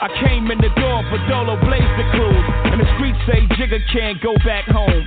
I came in the door for Dolo Blaze the cruise. And the streets say Jigga can't go back home.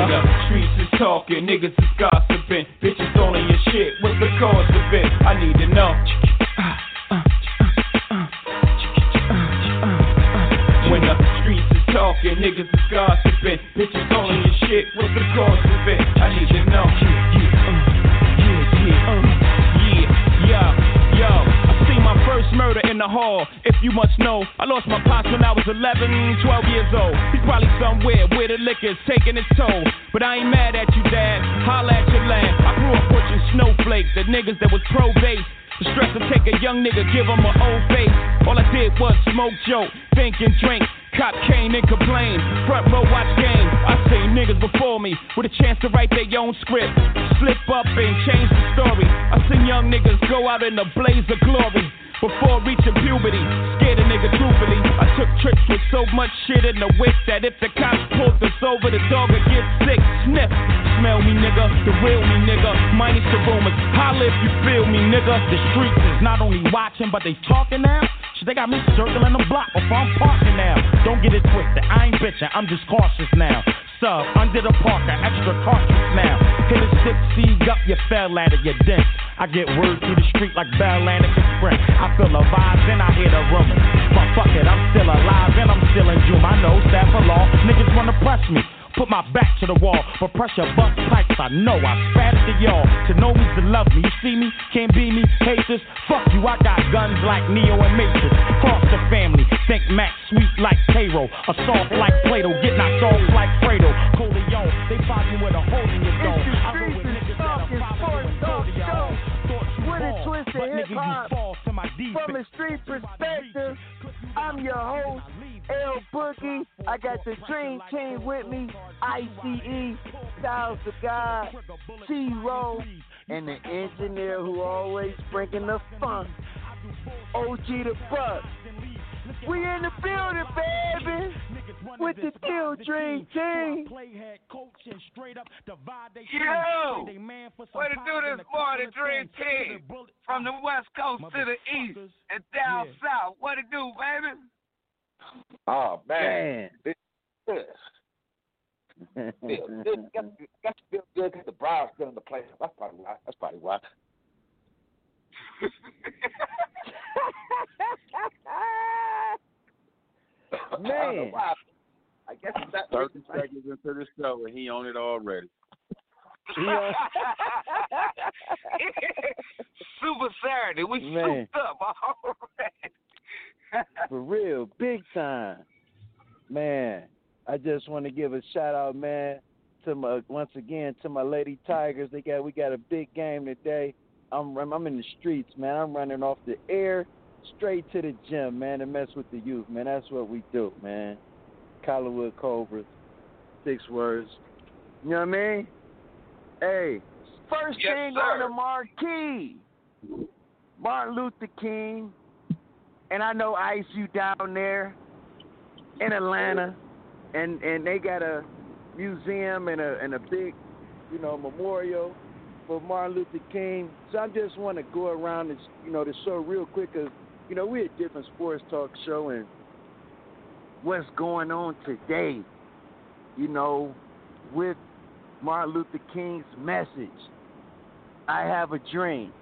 when the streets is talking, niggas is gossiping. Bitches all your shit. What's the cause of it? I need to know. When the streets is talking, niggas is gossiping. Bitches all your shit. What's the cause of it? I need to know. Murder in the hall. If you must know, I lost my pops when I was 11, 12 years old. He's probably somewhere where the liquor's taking its toll. But I ain't mad at you, dad. Holla at your lad. I grew up pushing snowflakes, the niggas that was pro base. The stress to take a young nigga, give him an old face. All I did was smoke, joke, think and drink. Cop cane and complain. Front row watch game. I seen niggas before me with a chance to write their own script. Slip up and change the story. I seen young niggas go out in a blaze of glory. Before reaching puberty, scared a nigga truthfully. I took trips with so much shit in the whip that if the cops pulled us over, the dog would get sick. Sniff, smell me, nigga, the real me, nigga. Minus the rumors, holla if you feel me, nigga. The streets is not only watching, but they talking now. Shit, they got me circling the block before I'm parking now. Don't get it twisted, I ain't bitching, I'm just cautious now. Sub under the parker, extra cautious now. Hit a six seed up, you fell out of your dent. I get word through the street like Bell and Sprint. I feel the vibes and I hear the rumors. But fuck it, I'm still alive and I'm still in June. I know staff of law, niggas wanna press me. Put my back to the wall, but pressure bust pipes. I know I spat it to y'all. To know me's to love me. You see me, can't be me, haters. Fuck you, I got guns like Neo and Matrix. Cross the family, think Max sweet like Cairo. A soft like Plato, get knocked off like Fredo. Corleone, they find you with a hole in your dome. I go with niggas that are popping with Corleone. Thought you With a twist of but nigga hip-hop you to my defense. From a street perspective, I'm your host, L Boogie. I got the Dream Team with me, ICE, Styles the God, T Row, and the engineer who always bringing the funk, OG the Buck. We in the building, baby, with the Steel Dream Team. Yo, what to do this morning, Dream Team? From the west coast to the east and down south. What to do, baby? Oh man, Man. This- feel good. Got, to- got to feel good because the Browns still in the playoffs. That's probably why. That's probably why. Man. I guess it's that 30 seconds into the show and he on it already. Yeah. Super Saturday. We Man. souped up already. For real, big time. Man, I just want to give a shout out, man, to my once again to my Lady Tigers. They got we got a big game today. I'm I'm in the streets, man. I'm running off the air straight to the gym, man, to mess with the youth, man. That's what we do, man. Collarwood Cobras, six words. You know what I mean? Hey, first Yes, thing sir. on the marquee, Martin Luther King, and I know Ice you down there in Atlanta, and and they got a museum and a and a big, you know, memorial for Martin Luther King. So I just want to go around this, you know, the show real quick, cause you know we're a different sports talk show, and what's going on today, you know, with Martin Luther King's message. I have a dream.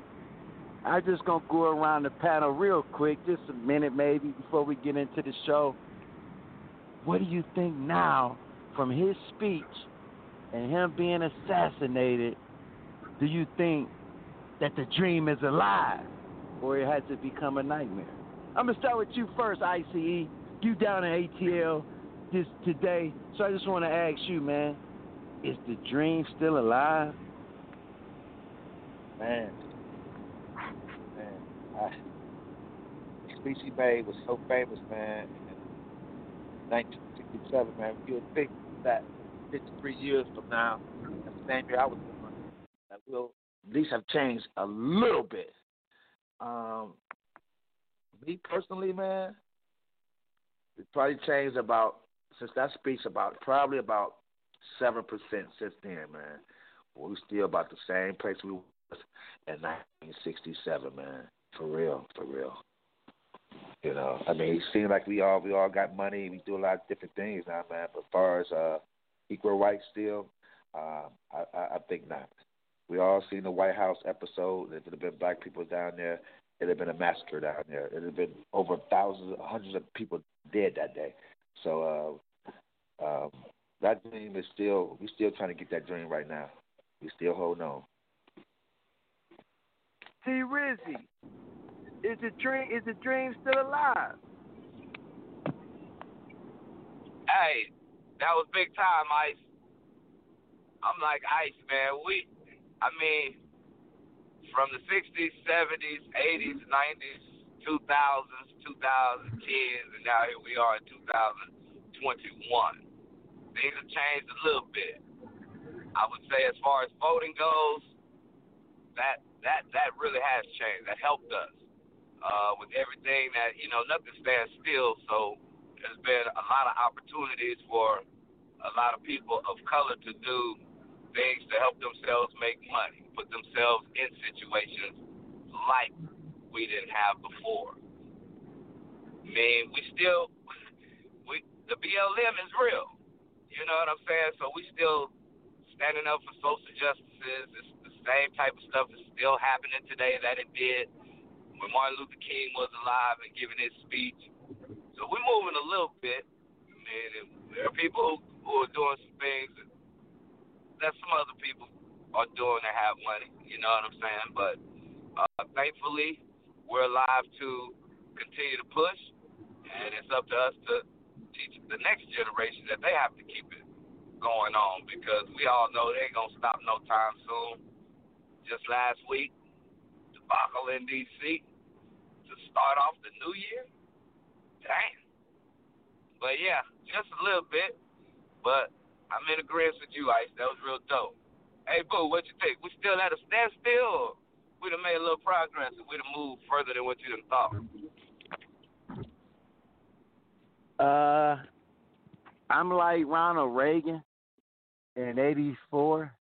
I just gonna go around the panel real quick, just a minute maybe before we get into the show. What do you think now from his speech and him being assassinated? Do you think that the dream is alive or it has to become a nightmare? I'm gonna start with you first, ICE. You down in ATL this today, so I just want to ask you, man, is the dream still alive? Man, man, I, he made was so famous, man. In 1967, man. If You would think that 53 years from now, the same year I was born, that we'll at least have changed a little bit. Um, me personally, man, it probably changed about since that speech about probably about seven percent since then, man. We're still about the same place we was in 1967, man. For real, for real. You know, I mean, it seems like we all we all got money. We do a lot of different things now, man. But as far as uh, equal rights, still, um, I, I, I think not. We all seen the White House episode. If it had been black people down there, it'd have been a massacre down there. It'd have been over thousands, hundreds of people dead that day. So uh, um, that dream is still we're still trying to get that dream right now. We still holding on. T Rizzy, is the dream is the dream still alive? Hey, that was big time, Ice. I'm like Ice, man. We, I mean, from the 60s, 70s, 80s, 90s, 2000s, 2010s, and now here we are in 2021. Things have changed a little bit. I would say, as far as voting goes, that that that really has changed. That helped us uh, with everything. That you know, nothing stands still. So there's been a lot of opportunities for a lot of people of color to do things to help themselves make money, put themselves in situations like we didn't have before. I mean, we still, we the BLM is real. You know what I'm saying? So we still standing up for social justices. It's same type of stuff that's still happening today that it did when Martin Luther King was alive and giving his speech. So we're moving a little bit. And there are people who, are doing some things that, some other people are doing that have money. You know what I'm saying? But uh, thankfully, we're alive to continue to push, and it's up to us to teach the next generation that they have to keep it going on because we all know they ain't gonna stop no time soon. Just last week, debacle in D.C. to start off the new year. Damn. But yeah, just a little bit. But I'm in agreement with you, Ice. That was real dope. Hey, Boo, what you think? We still at a standstill? We'd have made a little progress and we'd have moved further than what you done thought. Uh, I'm like Ronald Reagan in '84.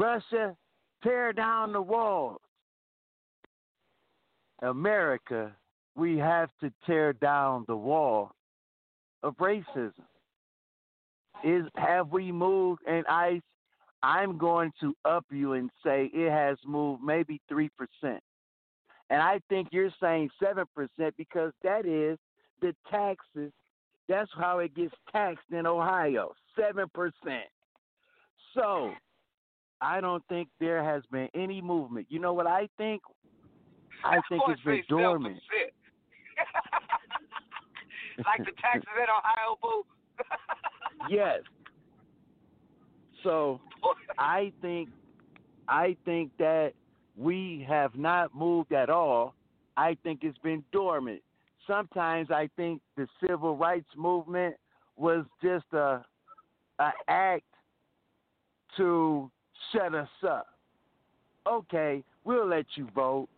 Russia, tear down the walls. America, we have to tear down the wall of racism. Is have we moved? And I, I'm going to up you and say it has moved maybe 3%. And I think you're saying 7% because that is the taxes. That's how it gets taxed in Ohio 7%. So I don't think there has been any movement. You know what I think? I think it's been dormant. like the taxes in Ohio, boo. yes. So I think I think that we have not moved at all. I think it's been dormant. Sometimes I think the civil rights movement was just a, a act to shut us up. Okay, we'll let you vote,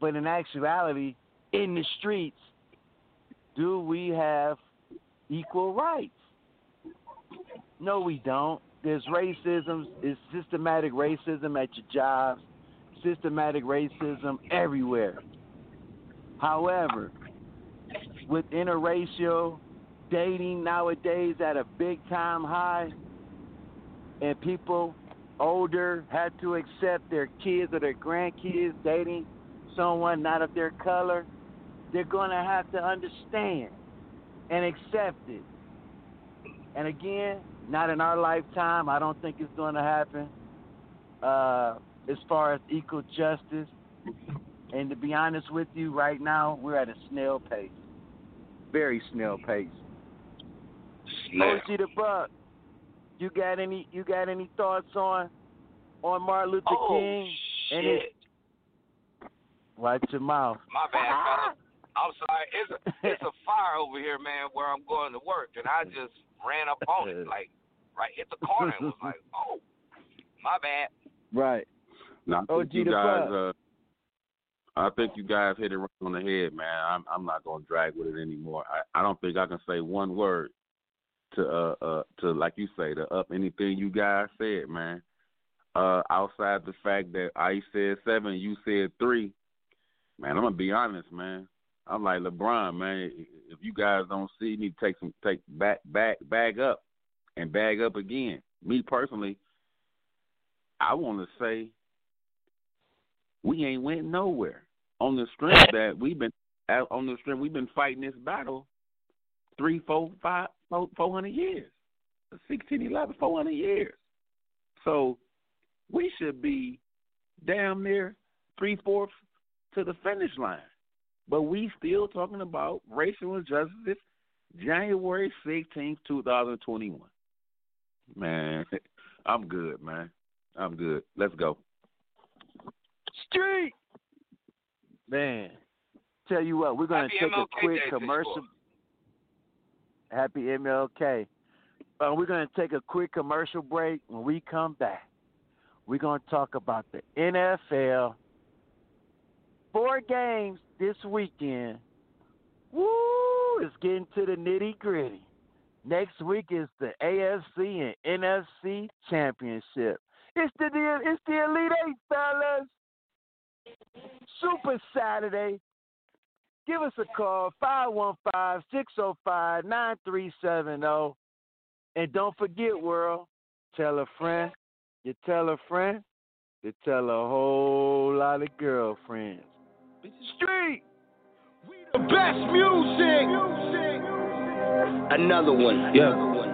but in actuality, in the streets, do we have equal rights? No, we don't. There's racism, it's systematic racism at your jobs, systematic racism everywhere. However, with interracial dating nowadays at a big time high, and people older had to accept their kids or their grandkids dating someone not of their color, they're going to have to understand and accept it. And again, not in our lifetime. I don't think it's going to happen. Uh, as far as equal justice, and to be honest with you, right now we're at a snail pace, very snail pace. Snail. OG the Buck, you got any you got any thoughts on on Martin Luther oh, King shit. and his Watch your mouth. My bad, fella. I'm sorry. It's a it's a fire over here, man, where I'm going to work, and I just ran up on it, like right hit the corner, and was like, "Oh, my bad." Right. No, I OG think you guys. Uh, I think you guys hit it right on the head, man. I'm I'm not gonna drag with it anymore. I, I don't think I can say one word to uh uh to like you say to up anything you guys said, man. Uh, outside the fact that I said seven, you said three. Man, I'm gonna be honest, man. I'm like LeBron, man. If you guys don't see, you need to take some take back back bag up and bag up again. Me personally, I want to say we ain't went nowhere on the strength that we've been on the strength we've been fighting this battle three, four, five, four, four hundred years, 1611, 400 years. So we should be damn near three fourths to the finish line, but we still talking about racial injustice. January sixteenth, two thousand twenty-one. Man, I'm good, man. I'm good. Let's go. Street. Man, tell you what, we're gonna Happy take a quick to commercial. Happy MLK. Uh, we're gonna take a quick commercial break. When we come back, we're gonna talk about the NFL. Four games this weekend. Woo! It's getting to the nitty gritty. Next week is the AFC and NFC championship. It's the it's the Elite Eight, fellas. Super Saturday. Give us a call, 515-605-9370. And don't forget, world, tell a friend, you tell a friend, you tell a whole lot of girlfriends. Street! We The best music. Another one. Yeah.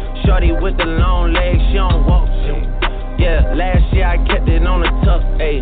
Shorty with the long legs, she don't walk. Yeah, last year I kept it on the tuck. Ayy,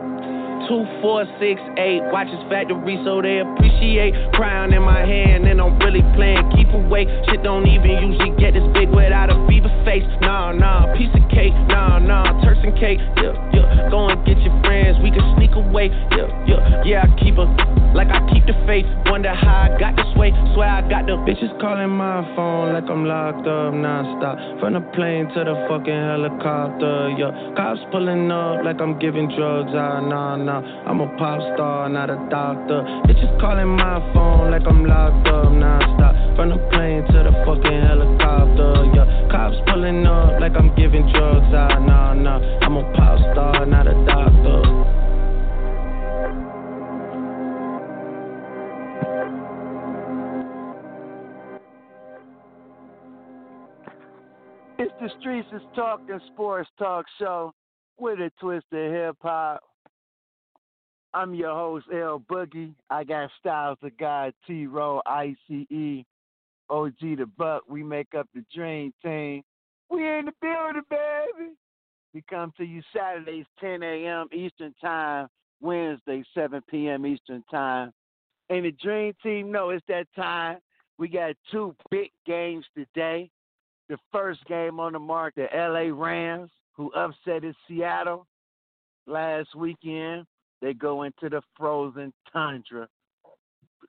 two, four, six, eight. Watches factory so they appreciate. Crown in my hand and I'm really playing keep away. Shit don't even usually get this big without a fever face. Nah, nah, piece of cake. Nah, nah, Turks and cake. Yeah, yeah. Go and get your friends, we can sneak away. Yeah, yeah, yeah. I keep a like I keep the faith. Wonder how I got this way. Swear I got the bitches calling my phone like I'm locked up nonstop. From the plane to the fucking helicopter. Yeah, cops pulling up like I'm giving drugs. Ah, nah, nah. I'm a pop star, not a doctor. Bitches calling my phone like I'm locked up nonstop. From the plane to the fucking helicopter. Yeah, cops pulling up like I'm giving drugs. Ah, nah, nah. I'm a pop star, not a doctor. It's the Streets is Talking Sports Talk Show with a twist of hip hop. I'm your host, El-Boogie. I got Styles the God, T-Ro, ICE, OG the Buck. We make up the Dream Team. We in the building, baby. We come to you Saturdays, 10 a.m. Eastern Time, Wednesday, 7 p.m. Eastern Time. And the Dream Team know it's that time. We got two big games today. The first game on the mark, the LA Rams, who upset Seattle last weekend. They go into the frozen tundra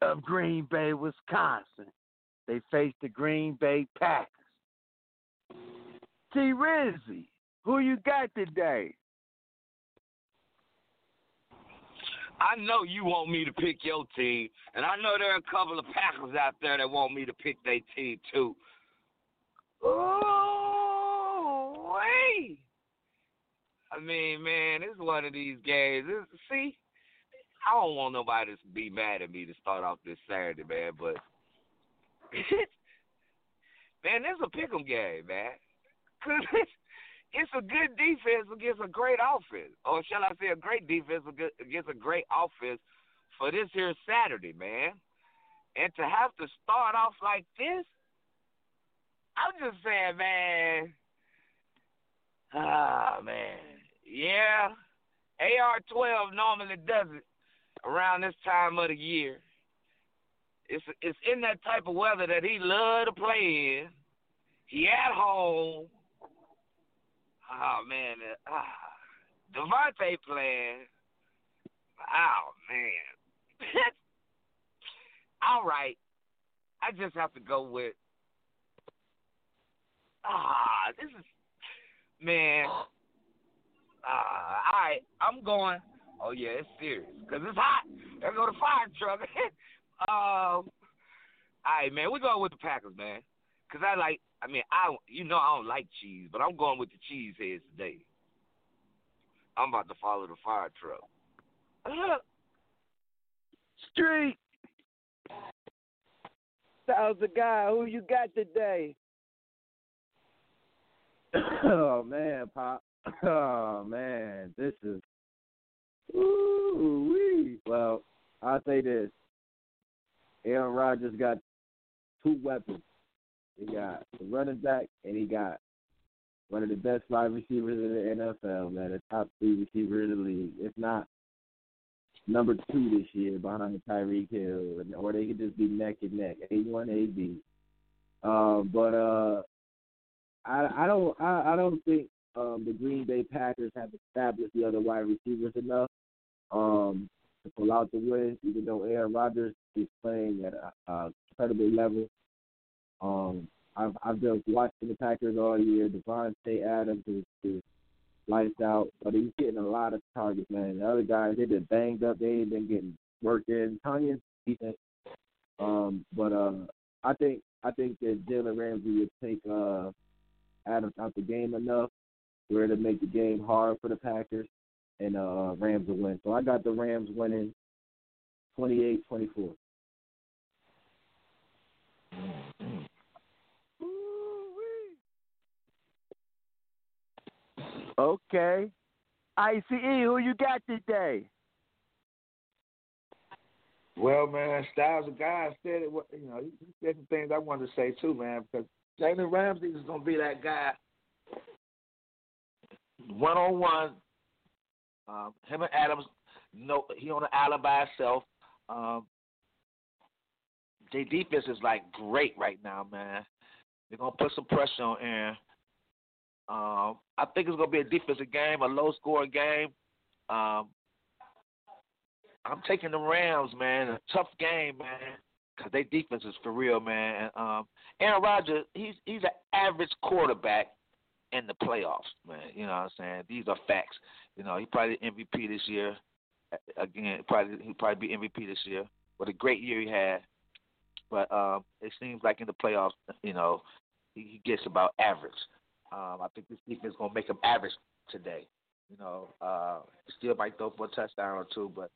of Green Bay, Wisconsin. They face the Green Bay Packers. T Rizzy, who you got today? I know you want me to pick your team, and I know there are a couple of Packers out there that want me to pick their team too. Oh, wait. I mean, man, it's one of these games. It's, see, I don't want nobody to be mad at me to start off this Saturday, man, but man, this is a pick'em game, man. Cause it's, it's a good defense against a great offense, or shall I say, a great defense against a great offense for this here Saturday, man. And to have to start off like this, I'm just saying, man. Ah, man. Yeah, AR12 normally does it around this time of the year. It's it's in that type of weather that he love to play in. He at home. Oh man, uh, ah, Davante playing. Oh man. All right, I just have to go with. Ah, this is man. Uh, all right, I'm going. Oh yeah, it's serious because it's hot. There go the fire truck. um, all right, man, we going with the Packers, man. Cause I like. I mean, I you know I don't like cheese, but I'm going with the cheese heads today. I'm about to follow the fire truck. Street. How's the guy? Who you got today? oh man, Pop. Oh man, this is ooh wee. Well, I'll say this: Aaron Rodgers got two weapons. He got the running back, and he got one of the best wide receivers in the NFL, man, the top three receiver in the league. If not, number two this year behind Tyreek Hill, or they could just be neck and neck, A one, A B. Um, but uh, I I don't I, I don't think um, the Green Bay Packers have established the other wide receivers enough um, to pull out the win. Even though Aaron Rodgers is playing at a, a incredible level, um, I've I've been watching the Packers all year. Davante Adams is, is lights out, but he's getting a lot of targets, man. The other guys they've been banged up, they ain't been getting work in. Tanya's decent. Um, but uh I think I think that Jalen Ramsey would take uh Adams out the game enough where to make the game hard for the Packers and uh Rams will win. So I got the Rams winning 28-24. Okay. ICE, who you got today? Well, man, Styles, of guy said it. You know, he said some things I wanted to say too, man. Because Jalen Ramsey is going to be that guy, one on one. Him and Adams, no, he on the island by himself. Um, their defense is like great right now, man. They're gonna put some pressure on Aaron. Um, I think it's gonna be a defensive game, a low scoring game. Um, I'm taking the Rams, man. A tough game, man, because their defense is for real, man. Um, Aaron Rodgers, he's he's an average quarterback in the playoffs, man. You know what I'm saying? These are facts. You know, he probably MVP this year. Again, probably he probably be MVP this year. What a great year he had. But um, it seems like in the playoffs, you know, he, he gets about average. Um, I think this defense is gonna make him average today. You know, uh, still might throw for a touchdown or two, but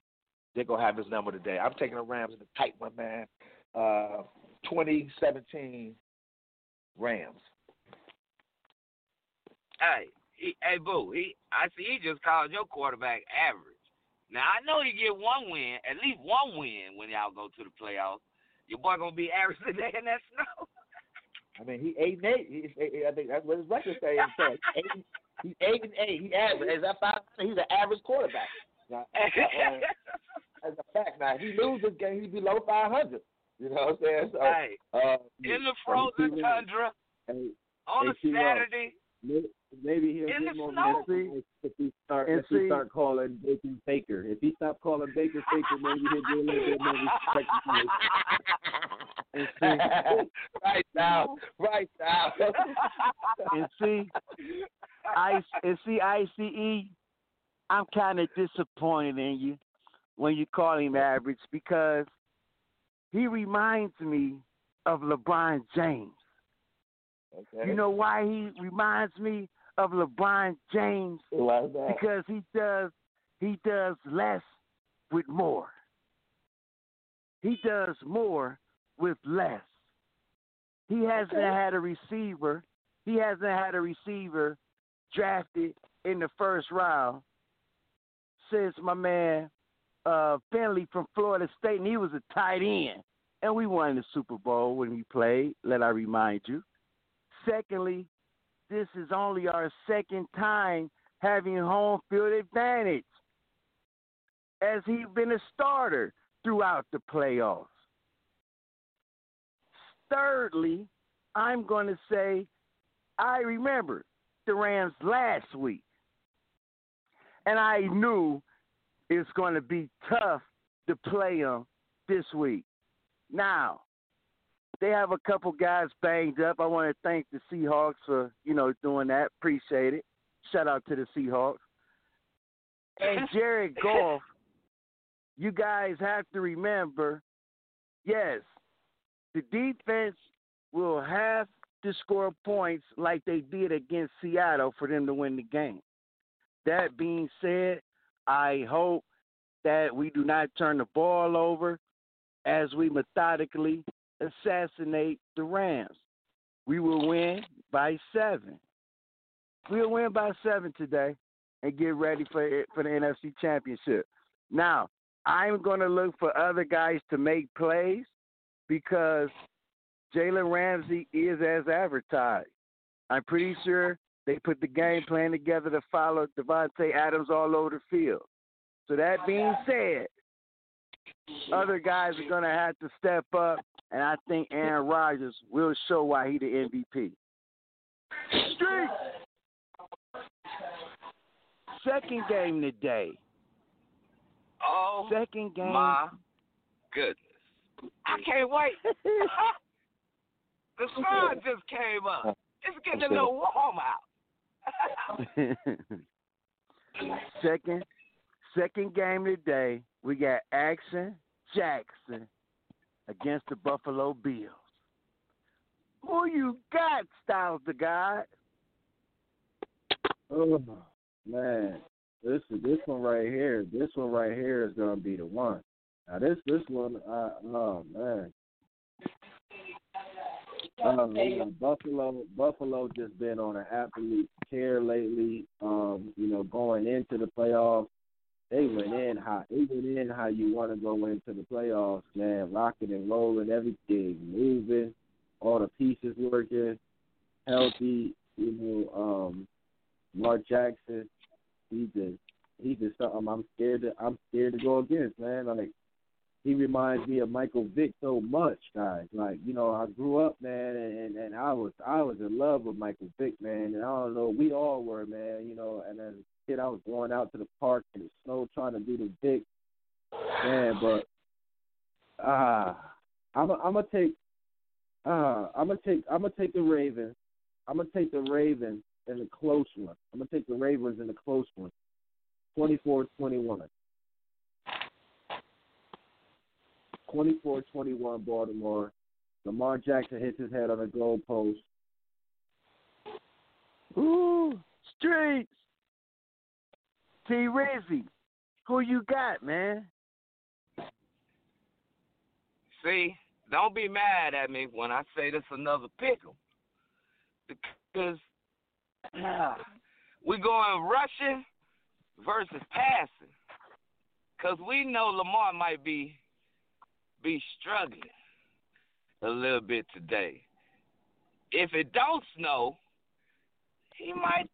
they're gonna have his number today. I'm taking the Rams in the tight one, man. Uh, 2017 Rams. Hey, he, hey, boo. He, I see. He just called your quarterback average. Now I know you get one win, at least one win when y'all go to the playoffs. Your boy gonna be average today in that snow. I mean, he eight and eight. He's, I think that's what his record say. He's eight, he's eight and eight. He average. Is that five? He's an average quarterback. Now, uh, as a fact, now if he loses game, he'd be below five hundred. You know what I'm saying? So, hey, uh, in the frozen tundra on a Saturday. Saturday. Maybe, maybe he'll In get more snow. if he start And if he start calling Baker Baker. If he stop calling Baker Baker, maybe he'll get a little bit more respect. And see- right now, right now. And see, I and see ICE. I'm kind of disappointed in you when you call him average because he reminds me of LeBron James. Okay. You know why he reminds me of LeBron James? Why that? Because he does he does less with more. He does more with less. He hasn't Okay. had a receiver. He hasn't had a receiver drafted in the first round since my man uh, Finley from Florida State, and he was a tight end. And we won the Super Bowl when he played, let I remind you. Secondly, this is only our second time having home field advantage as he's been a starter throughout the playoffs. Thirdly, I'm going to say I remember the Rams last week, and I knew it's going to be tough to play them this week. Now, they have a couple guys banged up. I want to thank the Seahawks for, you know, doing that. Appreciate it. Shout out to the Seahawks. And Jared Goff, you guys have to remember, yes, the defense will have to score points like they did against Seattle for them to win the game. That being said, I hope that we do not turn the ball over as we methodically assassinate the Rams. We will win by seven. We'll win by seven today and get ready for for the NFC Championship. Now, I'm going to look for other guys to make plays because Jalen Ramsey is as advertised. I'm pretty sure they put the game plan together to follow Davante Adams all over the field. So that being said, other guys are gonna have to step up, and I think Aaron Rodgers will show why he the MVP. Street. Second game today. Oh, Second game. my goodness. I can't wait. the sun just came up. It's getting a little warm out. second second game today, we got Action Jackson against the Buffalo Bills. Who you got, Styles the God? Oh man, this is this one right here, this one right here is gonna be the one. Now this this one, uh, oh man. Um, you know, Buffalo, Buffalo just been on an absolute tear lately. Um, you know, going into the playoffs, they went in how they went in how you want to go into the playoffs, man. Rocking and rolling, everything moving, all the pieces working, healthy. You know, um, Mark Jackson, he just he just something I'm scared to I'm scared to go against, man. Like he reminds me of Michael Vick so much, guys. Like, you know, I grew up, man, and, and I was I was in love with Michael Vick, man, and I don't know, we all were, man, you know, and a kid I was going out to the park in the snow trying to do the dick. Man, but ah uh, I'm I'm gonna take uh I'm gonna take I'm gonna take the Ravens. I'm gonna take the Ravens in a close one. I'm gonna take the Ravens in a close one. 24-21. 24-21 Baltimore. Lamar Jackson hits his head on a goalpost. Ooh, streets. T Rizzy, who you got, man? See, don't be mad at me when I say this another pickle. Because we going rushing versus passing. Because we know Lamar might be be struggling a little bit today. If it don't snow, he might.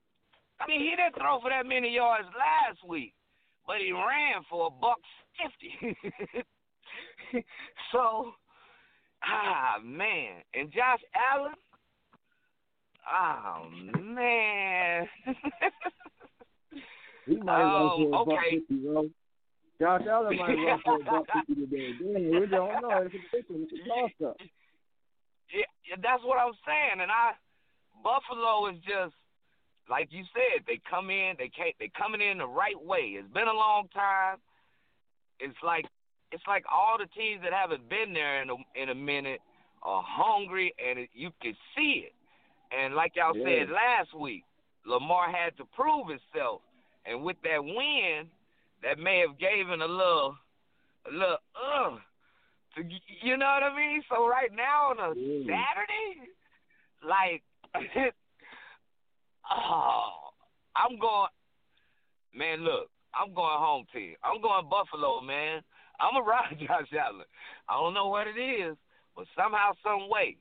I mean, he didn't throw for that many yards last week, but he ran for a buck fifty. so, ah man, and Josh Allen. Oh man. he might oh, run for a buck fifty, bro. Josh Allen might run for a buck fifty today. Damn, we don't know. It's a. It's a toss up. Yeah, that's what I'm saying. And I, Buffalo is just like you said. They come in. They can't. They coming in the right way. It's been a long time. It's like it's like all the teams that haven't been there in a in a minute are hungry, and it, you can see it. And like y'all Yeah. said last week, Lamar had to prove himself, and with that win, that may have given a little, a little, uh, to you know what I mean. So right now on a Yeah. Saturday, like, oh, I'm going. Man, look, I'm going home team. I'm going Buffalo, man. I'm a ride Josh Allen. I don't know what it is, but somehow, some way,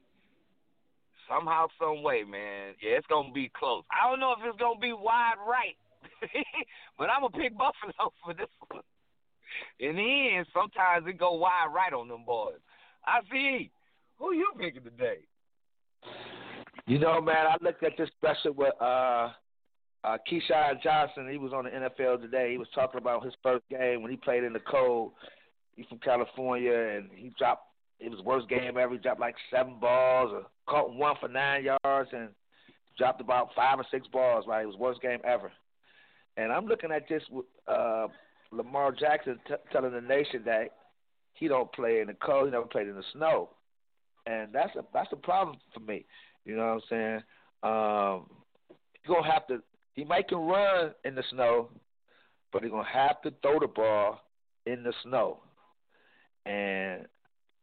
somehow, some way, man. Yeah, it's gonna be close. I don't know if it's gonna be wide right, but I'm gonna pick Buffalo for this one. In the end, sometimes it go wide right on them boys. I see. Who you picking today? You know, man, I looked at this special with uh uh Keyshawn Johnson. He was on the NFL today. He was talking about his first game when he played in the cold. He's from California and he dropped it was the worst game ever. He dropped like seven balls or caught one for nine yards and dropped about five or six balls, right? It was worst game ever. And I'm looking at this uh Lamar Jackson t- telling the nation that he don't play in the cold, he never played in the snow. And that's a that's a problem for me. You know what I'm saying? Um, he's gonna have to. He might can run in the snow, but he's gonna have to throw the ball in the snow, and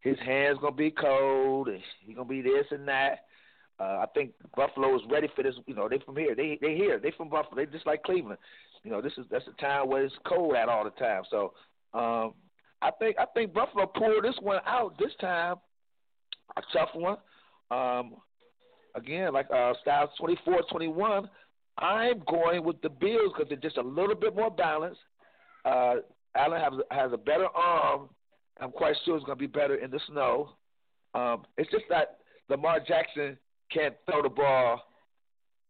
his hands gonna be cold, and he's gonna be this and that. Uh, I think Buffalo is ready for this. You know, they from here. They they here. They from Buffalo. They just like Cleveland. You know, this is that's a time where it's cold at all the time. So um, I think I think Buffalo pulled this one out this time. A tough one. Um, again, like uh, Styles 24 21, I'm going with the Bills because they're just a little bit more balanced. Uh, Allen has has a better arm. I'm quite sure it's going to be better in the snow. Um, it's just that Lamar Jackson can't throw the ball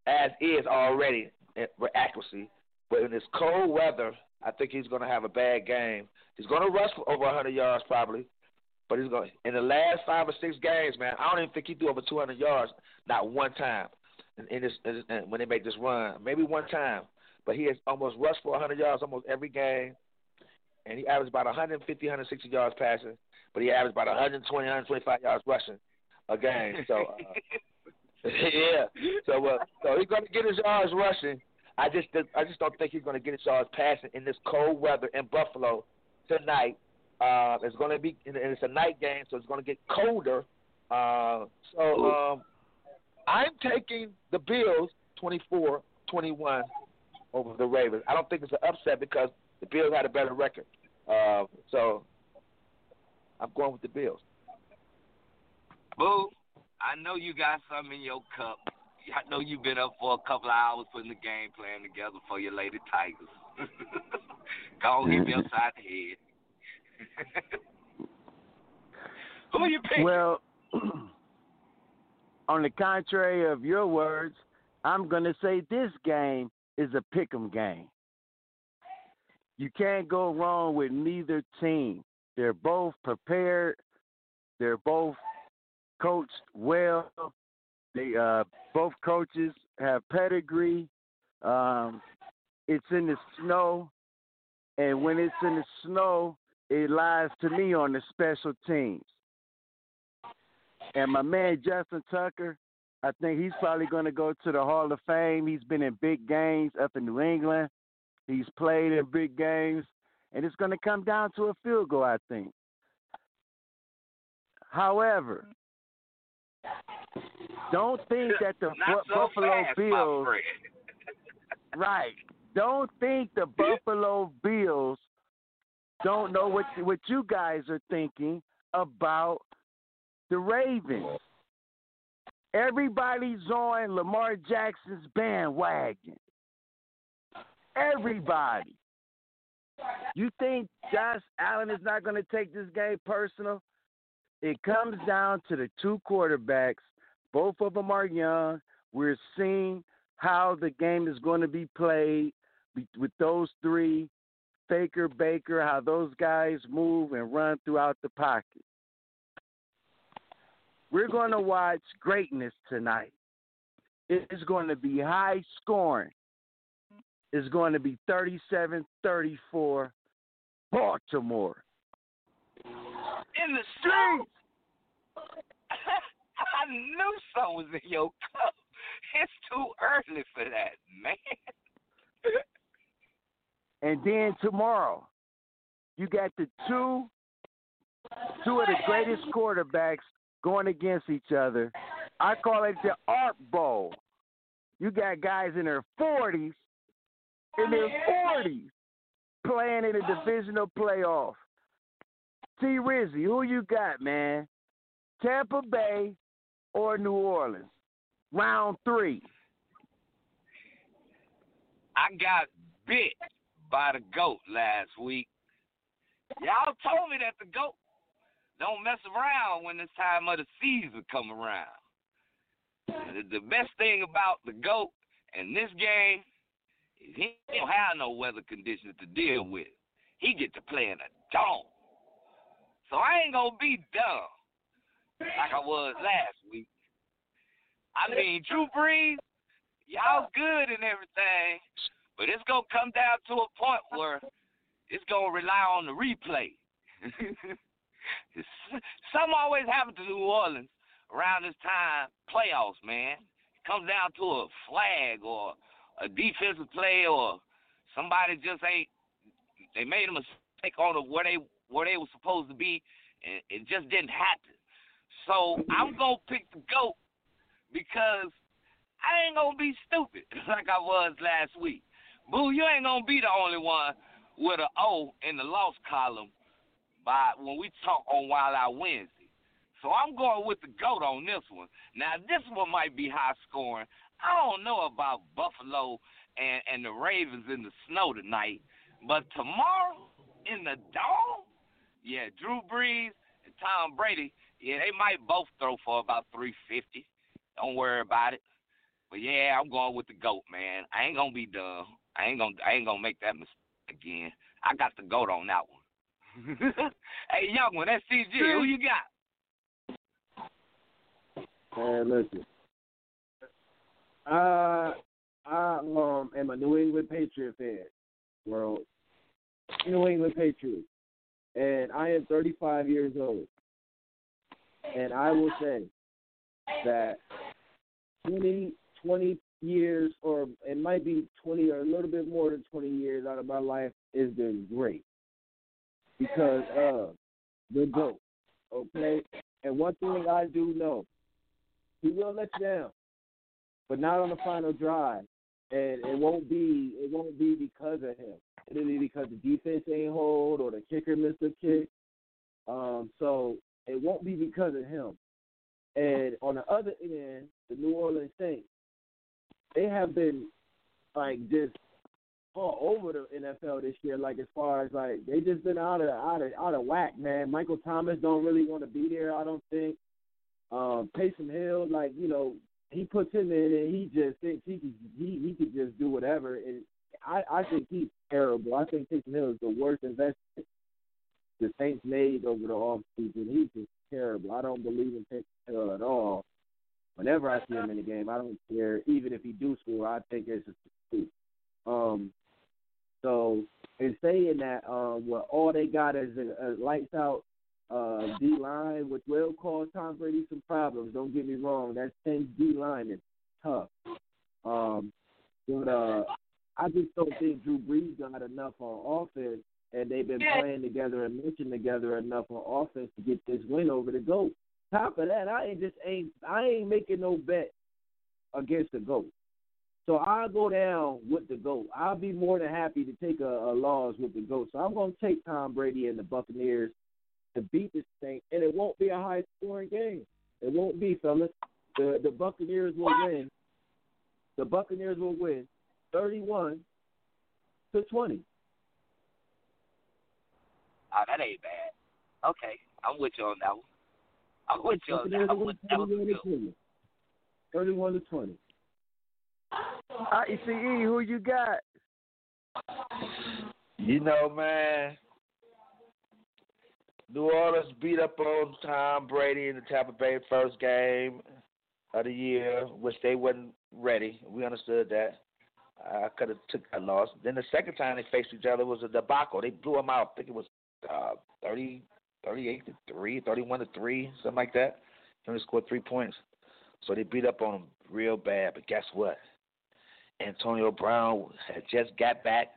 as is already with accuracy. But in this cold weather, I think he's going to have a bad game. He's going to rush for over 100 yards probably, but he's going in the last five or six games, man. I don't even think he threw over 200 yards, not one time. In, in this, in, when they make this run, maybe one time, but he has almost rushed for 100 yards almost every game, and he averaged about 150, 160 yards passing, but he averaged about 120, 125 yards rushing a game. So. Uh, yeah. So uh, so he's to get his yards rushing. I just I just don't think he's going to get his yards passing in this cold weather in Buffalo tonight. Uh, it's going to be and it's a night game, so it's going to get colder. Uh, so um, I'm taking the Bills 24-21 over the Ravens. I don't think it's an upset because the Bills had a better record. Uh, so I'm going with the Bills. Boo. I know you got something in your cup. I know you've been up for a couple of hours putting the game plan together for your Lady Tigers. Go on, hit me upside the head. Who you picking? Well, on the contrary of your words, I'm going to say this game is a pick 'em game. You can't go wrong with neither team. They're both prepared. They're both coached well. They uh, both coaches have pedigree. Um, it's in the snow, and when it's in the snow, it lies to me on the special teams. And my man Justin Tucker, I think he's probably going to go to the Hall of Fame. He's been in big games up in New England. He's played in big games, and it's going to come down to a field goal, I think. However, don't think that the Bu- so Buffalo fast, Bills, right? Don't think the Buffalo Bills don't know what what you guys are thinking about the Ravens. Everybody's on Lamar Jackson's bandwagon. Everybody. You think Josh Allen is not going to take this game personal? It comes down to the two quarterbacks. Both of them are young. We're seeing how the game is going to be played with those three Faker, Baker, how those guys move and run throughout the pocket. We're going to watch greatness tonight. It's going to be high scoring. It's going to be 37 34 Baltimore. In the streets. I knew something was in your cup. It's too early for that, man. And then tomorrow, you got the two two of the greatest quarterbacks going against each other. I call it the Art Bowl. You got guys in their forties, in their forties, playing in a divisional playoff. T Rizzy, who you got, man? Tampa Bay or New Orleans? Round three. I got bit by the goat last week. Y'all told me that the goat don't mess around when it's time of the season come around. The, best thing about the goat in this game is he don't have no weather conditions to deal with. He get to play in a dome. So I ain't gonna be dumb like I was last week. I mean, Drew Brees, y'all good and everything, but it's gonna come down to a point where it's gonna rely on the replay. Something always happens to New Orleans around this time, playoffs, man. It comes down to a flag or a defensive play or somebody just ain't they made a mistake on the, where they where they were supposed to be and it just didn't happen. So I'm gonna pick the goat because I ain't gonna be stupid like I was last week. Boo, you ain't gonna be the only one with an O in the loss column by when we talk on Wild Out Wednesday. So I'm going with the GOAT on this one. Now this one might be high scoring. I don't know about Buffalo and, and the Ravens in the snow tonight, but tomorrow in the dome. Yeah, Drew Brees and Tom Brady. Yeah, they might both throw for about 350. Don't worry about it. But yeah, I'm going with the goat, man. I ain't gonna be dumb. I ain't gonna I ain't gonna make that mistake again. I got the goat on that one. hey, young one, that's CG. Who you got? Man, listen. Uh, I um am a New England Patriot fan, world. New England Patriots, and I am 35 years old, and I will say that 20, 20 years, or it might be 20 or a little bit more than 20 years out of my life has been great because of the GOAT. Okay? And one thing I do know, he will let you down, but not on the final drive. And it won't be it won't be because of him. It'll be because the defense ain't hold or the kicker missed a kick. Um, so it won't be because of him. And on the other end, the New Orleans Saints, they have been like just all over the NFL this year. Like as far as like they just been out of out of out of whack, man. Michael Thomas don't really want to be there. I don't think. Um, Taysom Hill, like you know, he puts him in and he just thinks he could he he could just do whatever. And I I think he's terrible. I think Taysom Hill is the worst investment the Saints made over the off season. He's just terrible. I don't believe in Taysom Hill at all. Whenever I see him in the game, I don't care. Even if he do score, I think it's a scoop. Um, so in saying that, um, what all they got is a, a lights out uh, D line, which will cause Tom Brady some problems. Don't get me wrong, that same D line is tough. Um, but uh, I just don't think Drew Brees got enough on offense, and they've been playing together and mentioning together enough on offense to get this win over the goat. Top of that, I ain't just ain't I ain't making no bet against the goat. So I'll go down with the GOAT. I'll be more than happy to take a, a loss with the GOAT. So I'm to take Tom Brady and the Buccaneers to beat this thing, and it won't be a high scoring game. It won't be, fellas. The the Buccaneers will win. The Buccaneers will win, thirty-one to twenty. Oh, that ain't bad. Okay, I'm with you on that one. I'm with you on that one. That was good. Thirty-one to twenty. ICE, who you got? You know, man. New Orleans beat up on Tom Brady in the Tampa Bay first game of the year, which they wasn't ready. We understood that. I could have took that loss. Then the second time they faced each other was a debacle. They blew them out. I think it was uh, 30, 38 to 3, 31 to 3, something like that. They only scored three points. So they beat up on them real bad. But guess what? Antonio Brown had just got back.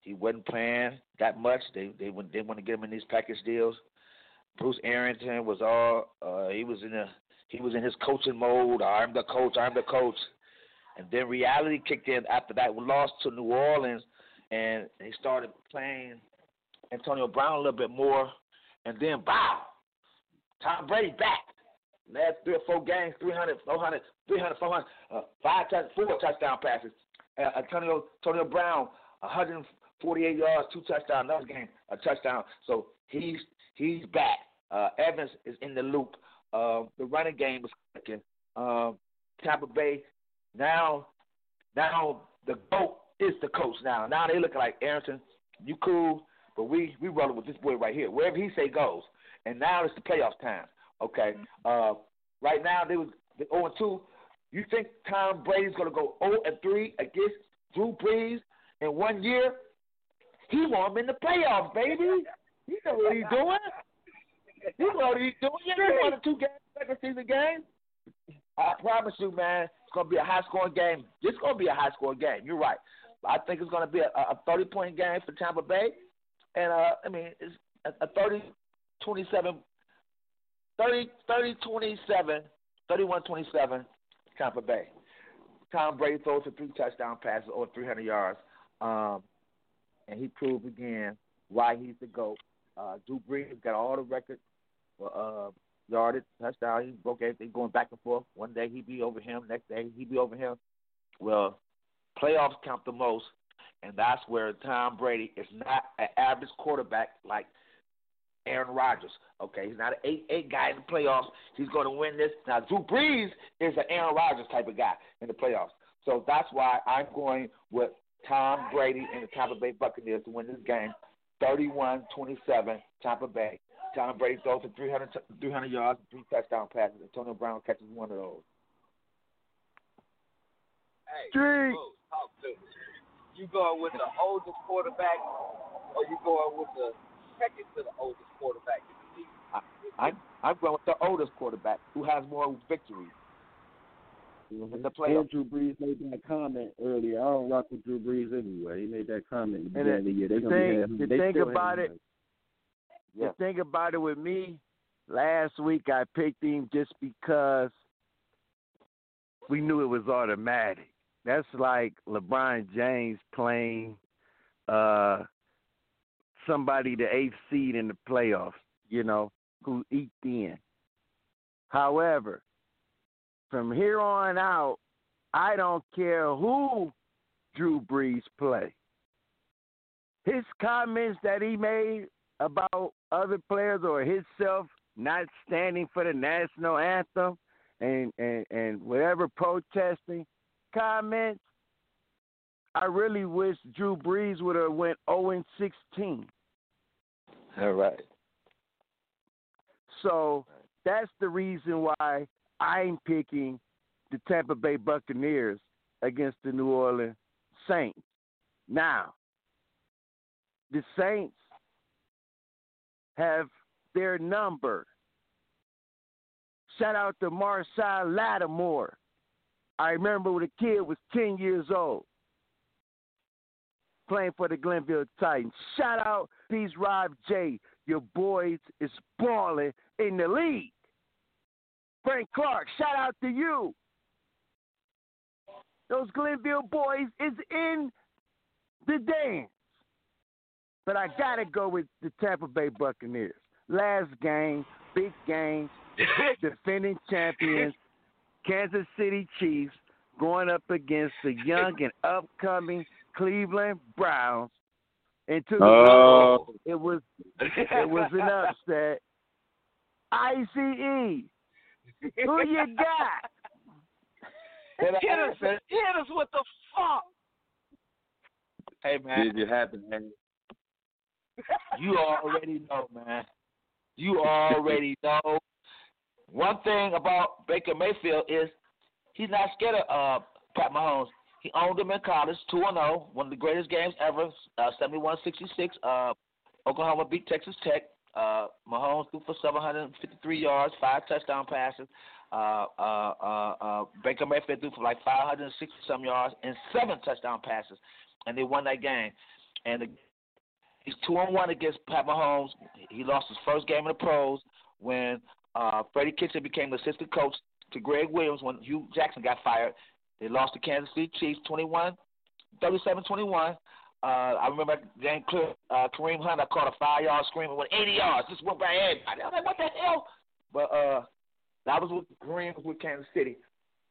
He wasn't playing that much. They they didn't want to get him in these package deals. Bruce Arrington was all uh, he was in a he was in his coaching mode. I'm the coach. I'm the coach. And then reality kicked in after that. We lost to New Orleans, and he started playing Antonio Brown a little bit more. And then, wow, Tom Brady back. Last three or four games, 300, 400, 300, 400, uh, five touch, four touchdown passes. Uh, Antonio, Antonio Brown, 148 yards, two touchdowns. Another game, a touchdown. So he's he's back. Uh, Evans is in the loop. Uh, the running game is clicking. Uh, Tampa Bay now, now the goat is the coach. Now, now they looking like Arrington. You cool, but we we rolling with this boy right here. Wherever he say goes. And now it's the playoff time. Okay. Uh, right now they was 0 2. You think Tom Brady's gonna go 0 and 3 against Drew Brees in one year? He want him in the playoffs, baby. He know what he's doing. He know what he's doing. You know one or two games, second season game. I promise you, man, it's gonna be a high scoring game. It's gonna be a high scoring game. You're right. I think it's gonna be a, a 30 point game for Tampa Bay, and uh, I mean it's a, a 30 27 30, 30 27, 31 27, Tampa Bay. Tom Brady throws for three touchdown passes over 300 yards. Um, and he proved again why he's the GOAT. Uh, Drew Brees got all the records for uh, yardage, touchdown. He broke everything going back and forth. One day he'd be over him, next day he'd be over him. Well, playoffs count the most. And that's where Tom Brady is not an average quarterback like Aaron Rodgers. Okay, he's not an eight eight guy in the playoffs. He's going to win this. Now Drew Brees is an Aaron Rodgers type of guy in the playoffs. So that's why I'm going with Tom Brady and the Tampa Bay Buccaneers to win this game, 31-27, Tampa Bay. Tom Brady throws for 300, 300 yards, three touchdown passes. Antonio Brown catches one of those. Hey, Street. Talk to me. You going with the oldest quarterback, or you going with the second to the oldest quarterback in the league? I'm I'm going with the oldest quarterback who has more victories in the playoffs. And Drew Brees made that comment earlier. I don't rock with Drew Brees anyway. He made that comment in the And beginning of the year. They the gonna thing- be the they thing about it- Yeah. The thing about it with me, last week I picked him just because we knew it was automatic. That's like LeBron James playing uh somebody the eighth seed in the playoffs, you know, who eked in. However, from here on out, I don't care who Drew Brees play. His comments that he made about other players or himself not standing for the national anthem and, and, and whatever protesting comments, I really wish Drew Brees would have went 0 and 16. All right. So that's the reason why I'm picking the Tampa Bay Buccaneers against the New Orleans Saints. Now, the Saints have their number. Shout out to Marshon Lattimore. I remember when the kid was 10 years old playing for the Glenville Titans. Shout out Peace Rob J. Your boys is balling in the league. Frank Clark, shout out to you. Those Glenville boys is in the dance. But I gotta go with the Tampa Bay Buccaneers. Last game, big game, defending champions, Kansas City Chiefs going up against the young and upcoming Cleveland Browns. And to the Oh. it was it was an upset. ICE, who you got? Hit us, Hit us, hit us with the fuck. Hey man, Did it happen, man? you already know, man. You already know. One thing about Baker Mayfield is he's not scared of uh, Pat Mahomes. He owned him in college, 2 0, one of the greatest games ever, uh, 66. Uh, Oklahoma beat Texas Tech. Uh, Mahomes threw for 753 yards, five touchdown passes. Uh, uh, uh, uh, Baker Mayfield threw for like 560 some yards and seven touchdown passes, and they won that game. And the, he's two on one against Pat Mahomes. He lost his first game in the pros when uh, Freddie Kitchen became assistant coach to Gregg Williams when Hue Jackson got fired. They lost to Kansas City Chiefs 21, 37-21. Uh, I remember game clear. Uh, Kareem Hunt, I caught a five-yard and went 80 yards. Just went by everybody. I was like, what the hell? But uh, that was with Kareem with Kansas City.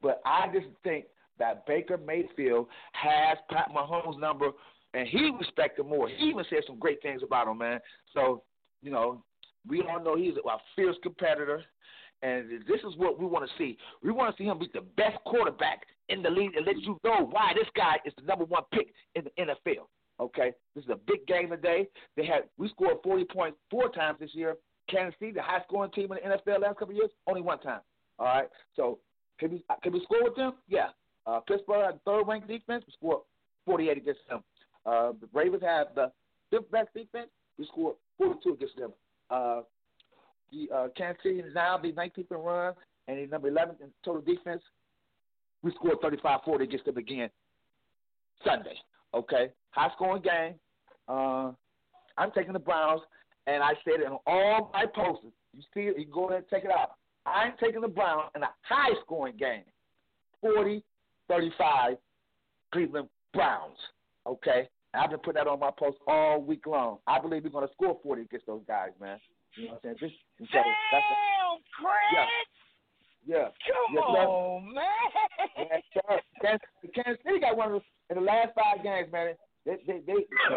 But I just think that Baker Mayfield has Pat Mahomes' number, and he respected more. He even said some great things about him, man. So, you know, we all know he's a fierce competitor, and this is what we want to see. We want to see him be the best quarterback in the league and let you know why this guy is the number one pick in the NFL. Okay, this is a big game today. They had we scored forty points four times this year. Kansas City, the high scoring team in the NFL last couple of years, only one time. All right, so can we can we score with them? Yeah. Uh, Pittsburgh third ranked defense. We scored forty eight against them. Uh, the Ravens had the fifth best defense. We scored forty two against them. Uh, the uh, Kansas City now the 19th in run and the number 11 in total defense. We scored 35-40 against them again Sunday. Okay, high scoring game. Uh, I'm taking the Browns, and I said it on all my posters. You see it? You go ahead and check it out. I'm taking the Browns in a high scoring game, 40-35, Cleveland Browns. Okay, I've been putting that on my post all week long. I believe we're going to score 40 against those guys, man. You know what I'm saying? This, Damn, that's Chris. yeah, yeah. Come Yes, sir. on, man. Yes, sir. Kansas, Kansas City got one of the, in the last five games, man. They they they,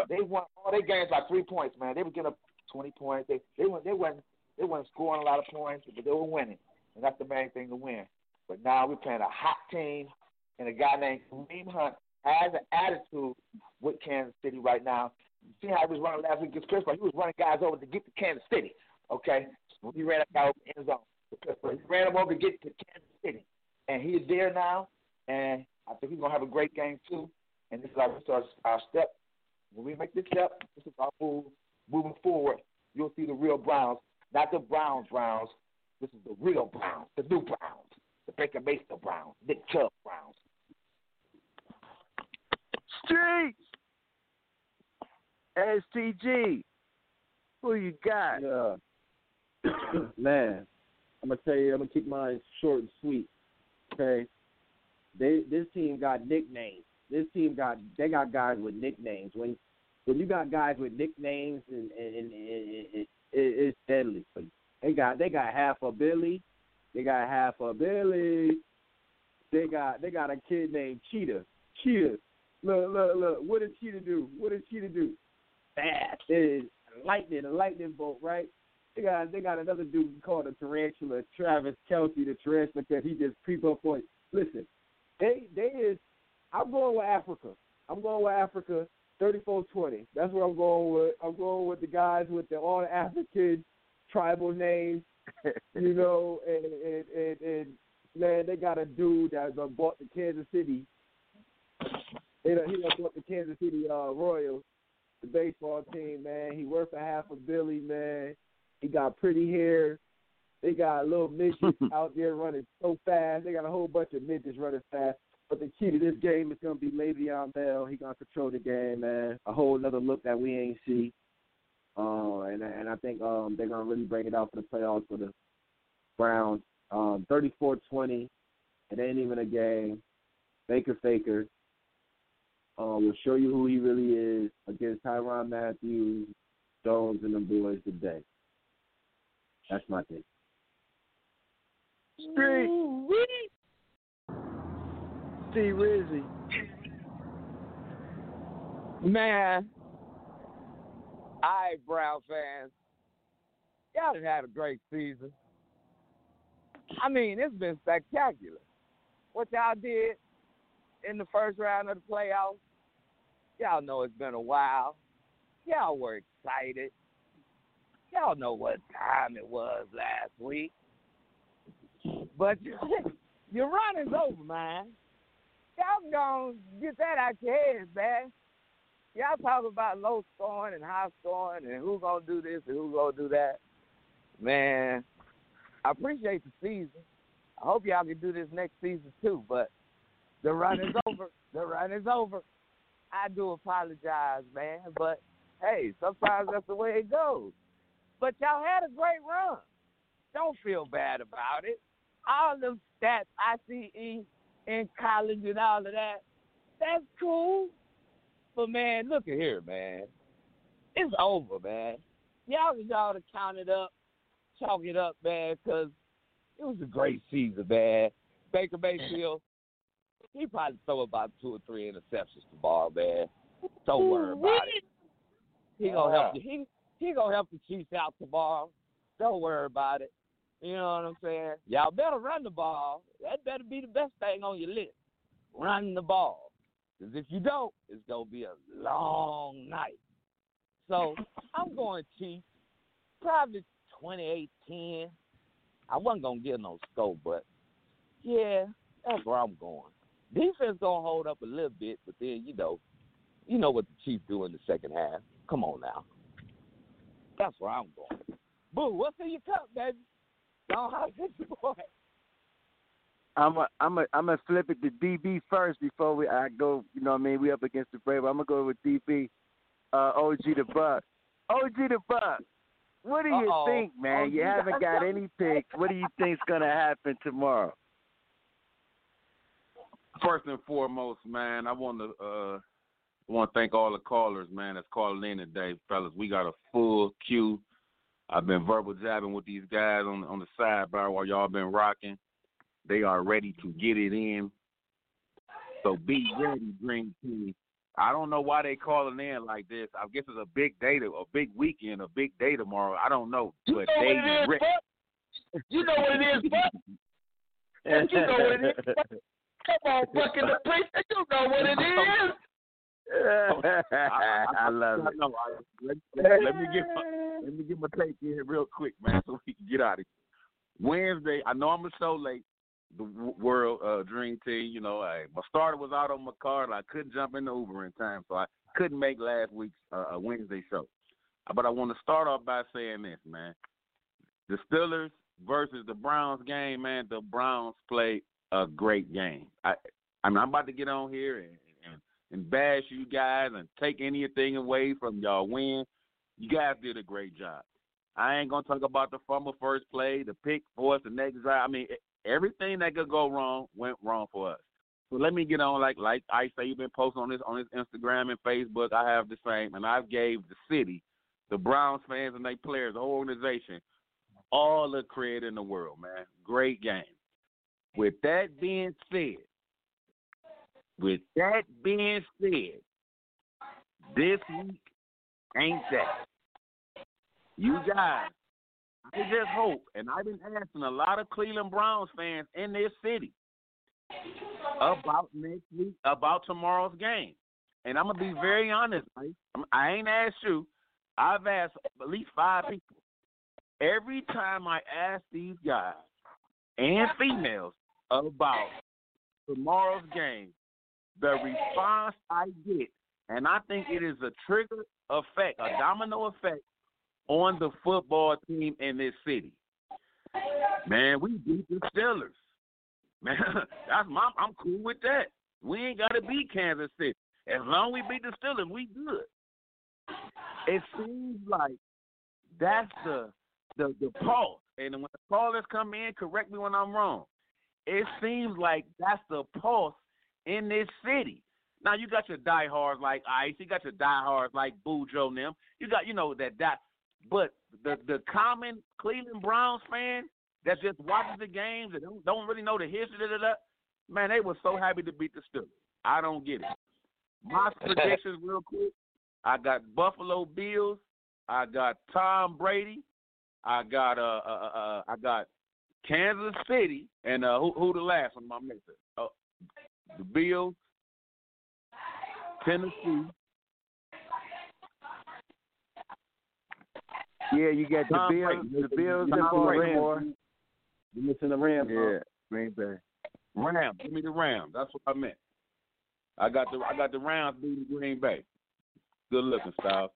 they won all their games by three points, man. They were getting up twenty points. They they went they weren't they weren't scoring a lot of points, but they were winning, and that's the main thing to win. But now we're playing a hot team, and a guy named Kareem Hunt has an attitude with Kansas City right now. You see how he was running last week against Pittsburgh? He was running guys over to get to Kansas City. Okay, he ran a guy over the end zone. He ran him over to get to Kansas City, and he's there now. And I think he's gonna have a great game too. And this is our, our, our step. When we make this step, this is our move. Moving forward, you'll see the real Browns, not the Browns Browns. This is the real Browns, the new Browns, the Baker Mayfield Browns, Nick Chubb Browns. Streets. STG. Who you got? Yeah. Man, I'm gonna tell you, I'm gonna keep mine short and sweet. Okay. They this team got nicknames. This team got they got guys with nicknames. When when you got guys with nicknames and and, and, and it, it, it's deadly. They got they got half a Billy, they got half a Billy. They got they got a kid named Cheetah. Cheetah. Look, look, look. What is she to do? What is she to do? Fast. It is lightning, a lightning bolt, right? They got they got another dude called a tarantula, Travis Kelce, the tarantula, because he just creep up on. Listen, they they is. I'm going with Africa. I'm going with Africa. 34-20. That's what I'm going with. I'm going with the guys with the all African tribal names. you know, and and, and and man, they got a dude that bought the Kansas City. They done, he done bought the Kansas City uh, Royals, the baseball team. Man, he worth a half a Billy. Man, he got pretty hair. They got little midgets out there running so fast. They got a whole bunch of midgets running fast. But the key to this game is going to be Le'Veon Bell. He going to control the game, man. A whole another look that we ain't see. Uh, and and I think um, they're going to really bring it out for the playoffs for the Browns. Um, 34-20. It ain't even a game. Baker Faker uh, will show you who he really is against Tyrann Mathieu, Stones, and the boys today. That's my thing. Street. C Rizzy. Man, eyebrow Brown fans, y'all done had a great season. I mean, it's been spectacular. What y'all did in the first round of the playoffs, y'all know it's been a while. Y'all were excited. Y'all know what time it was last week. But your run is over, man. Y'all gonna get that out your heads, man. Y'all talk about low scoring and high scoring and who gonna do this and who gonna do that. Man, I appreciate the season. I hope y'all can do this next season too, but the run is over. The run is over. I do apologize, man, but hey, sometimes that's the way it goes. But y'all had a great run. Don't feel bad about it. All them stats, I see in college and all of that, that's cool. But man, look at here, man. It's over, man. Y'all y'all to count it up, chalk it up, man, because it was a great season, man. Baker Mayfield, he probably throw about two or three interceptions to tomorrow, man. Don't worry about it. He gonna help you. He he gonna help the Chiefs out tomorrow. Don't worry about it. You know what I'm saying? Y'all better run the ball. That better be the best thing on your list. Run the ball. Because if you don't, it's going to be a long night. So I'm going Chiefs. Probably 28-10. I wasn't going to get no score, but yeah, that's where I'm going. Defense to hold up a little bit, but then, you know, you know what the Chiefs do in the second half. Come on now. That's where I'm going. Boo, what's in your cup, baby? Don't holler at your boy. I'm a, I'm a, I'm gonna flip it to DB first before we I go. You know what I mean? We up against the Brave. I'm gonna go with DB. Uh, OG the Buck. OG the Buck. What do you Uh-oh. think, man? OG you haven't got any picks. What do you think's gonna happen tomorrow? First and foremost, man, I want to uh want to thank all the callers, man, that's calling in today, fellas. We got a full queue. I've been verbal jabbing with these guys on on the sidebar while y'all been rocking. They are ready to get it in. So be ready, Dream Team. I don't know why they calling in like this. I guess it's a big day, to, a big weekend, a big day tomorrow. I don't know, You but know they what it is. Buck? You know what it is, Buck? you know what it is. Buck. Come on, Buck in the place. You know what it is. I love it. No, I, let, let, let me get my, let me get my take in real quick, man, so we can get out of here. Wednesday, I know I'm a show late. The World uh, Dream Team, you know, I, my starter was out on my car, and I couldn't jump in the Uber in time, so I couldn't make last week's uh, Wednesday show. But I want to start off by saying this, man. The Steelers versus the Browns game, man. The Browns played a great game. I, I'm about to get on here and, and and bash you guys and take anything away from y'all win. You guys did a great job. I ain't gonna talk about the fumble first play, the pick for us, the next drive. I mean, everything that could go wrong went wrong for us. So let me get on like like I say you've been posting on this on this Instagram and Facebook. I have the same, and I've gave the city, the Browns fans and their players, the whole organization, all the credit in the world, man. Great game. With that being said, with that being said, this week ain't that. You guys, I just hope, and I've been asking a lot of Cleveland Browns fans in this city about next week, about tomorrow's game. And I'm gonna be very honest. I ain't asked you. I've asked at least five people. Every time I ask these guys and females about tomorrow's game, the response I get, and I think it is a trigger effect, a domino effect on the football team in this city. Man, we beat the Steelers. Man, that's my I'm cool with that. We ain't gotta beat Kansas City. As long as we beat the Steelers, we good. It seems like that's the the the pulse. And when the callers come in, correct me when I'm wrong. It seems like that's the pulse in this city. Now you got your diehards like Ice, you got your diehards like Bujo and them. You got you know that that but the the common Cleveland Browns fan that just watches the games and don't, don't really know the history of that, man, they were so happy to beat the Steelers. I don't get it. My predictions real quick. I got Buffalo Bills. I got Tom Brady. I got uh, uh, uh, uh I got Kansas City and uh who who the last one I missing? Uh, the Bills, Tennessee. Yeah, you got the Tom Bills, Brady. the Bills Tom and. Baltimore. You missing the Rams? Yeah, Green Bay. Rams. Give me the Rams. That's what I meant. I got the I got the Rams beating Green Bay. Good looking, Styles.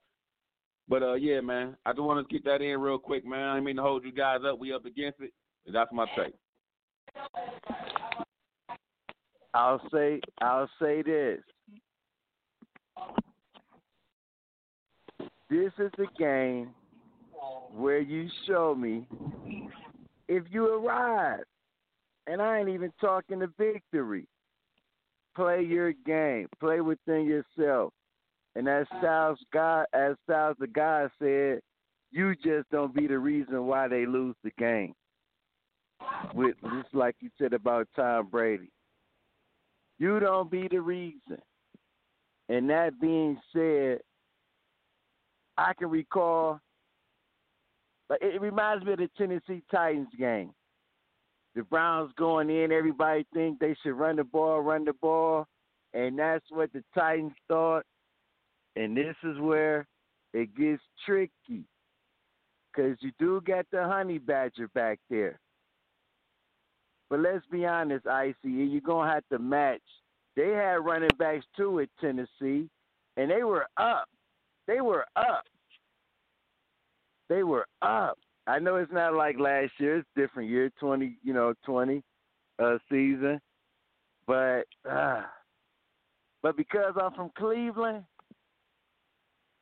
But uh, yeah, man, I just want to get that in real quick, man. I mean to hold you guys up. We up against it. That's my take. I'll say I'll say this. This is the game where you show me if you arrive. And I ain't even talking the victory. Play your game. Play within yourself. And as Styles God as Styles the God said, you just don't be the reason why they lose the game. With just like you said about Tom Brady. You don't be the reason. And that being said, I can recall, but it reminds me of the Tennessee Titans game. The Browns going in, everybody think they should run the ball, run the ball, and that's what the Titans thought. And this is where it gets tricky, because you do get the honey badger back there. But let's be honest, ICE, you're gonna have to match. They had running backs too at Tennessee, and they were up. They were up. They were up. I know it's not like last year; it's different year, twenty, you know, twenty uh, season. But uh, but because I'm from Cleveland,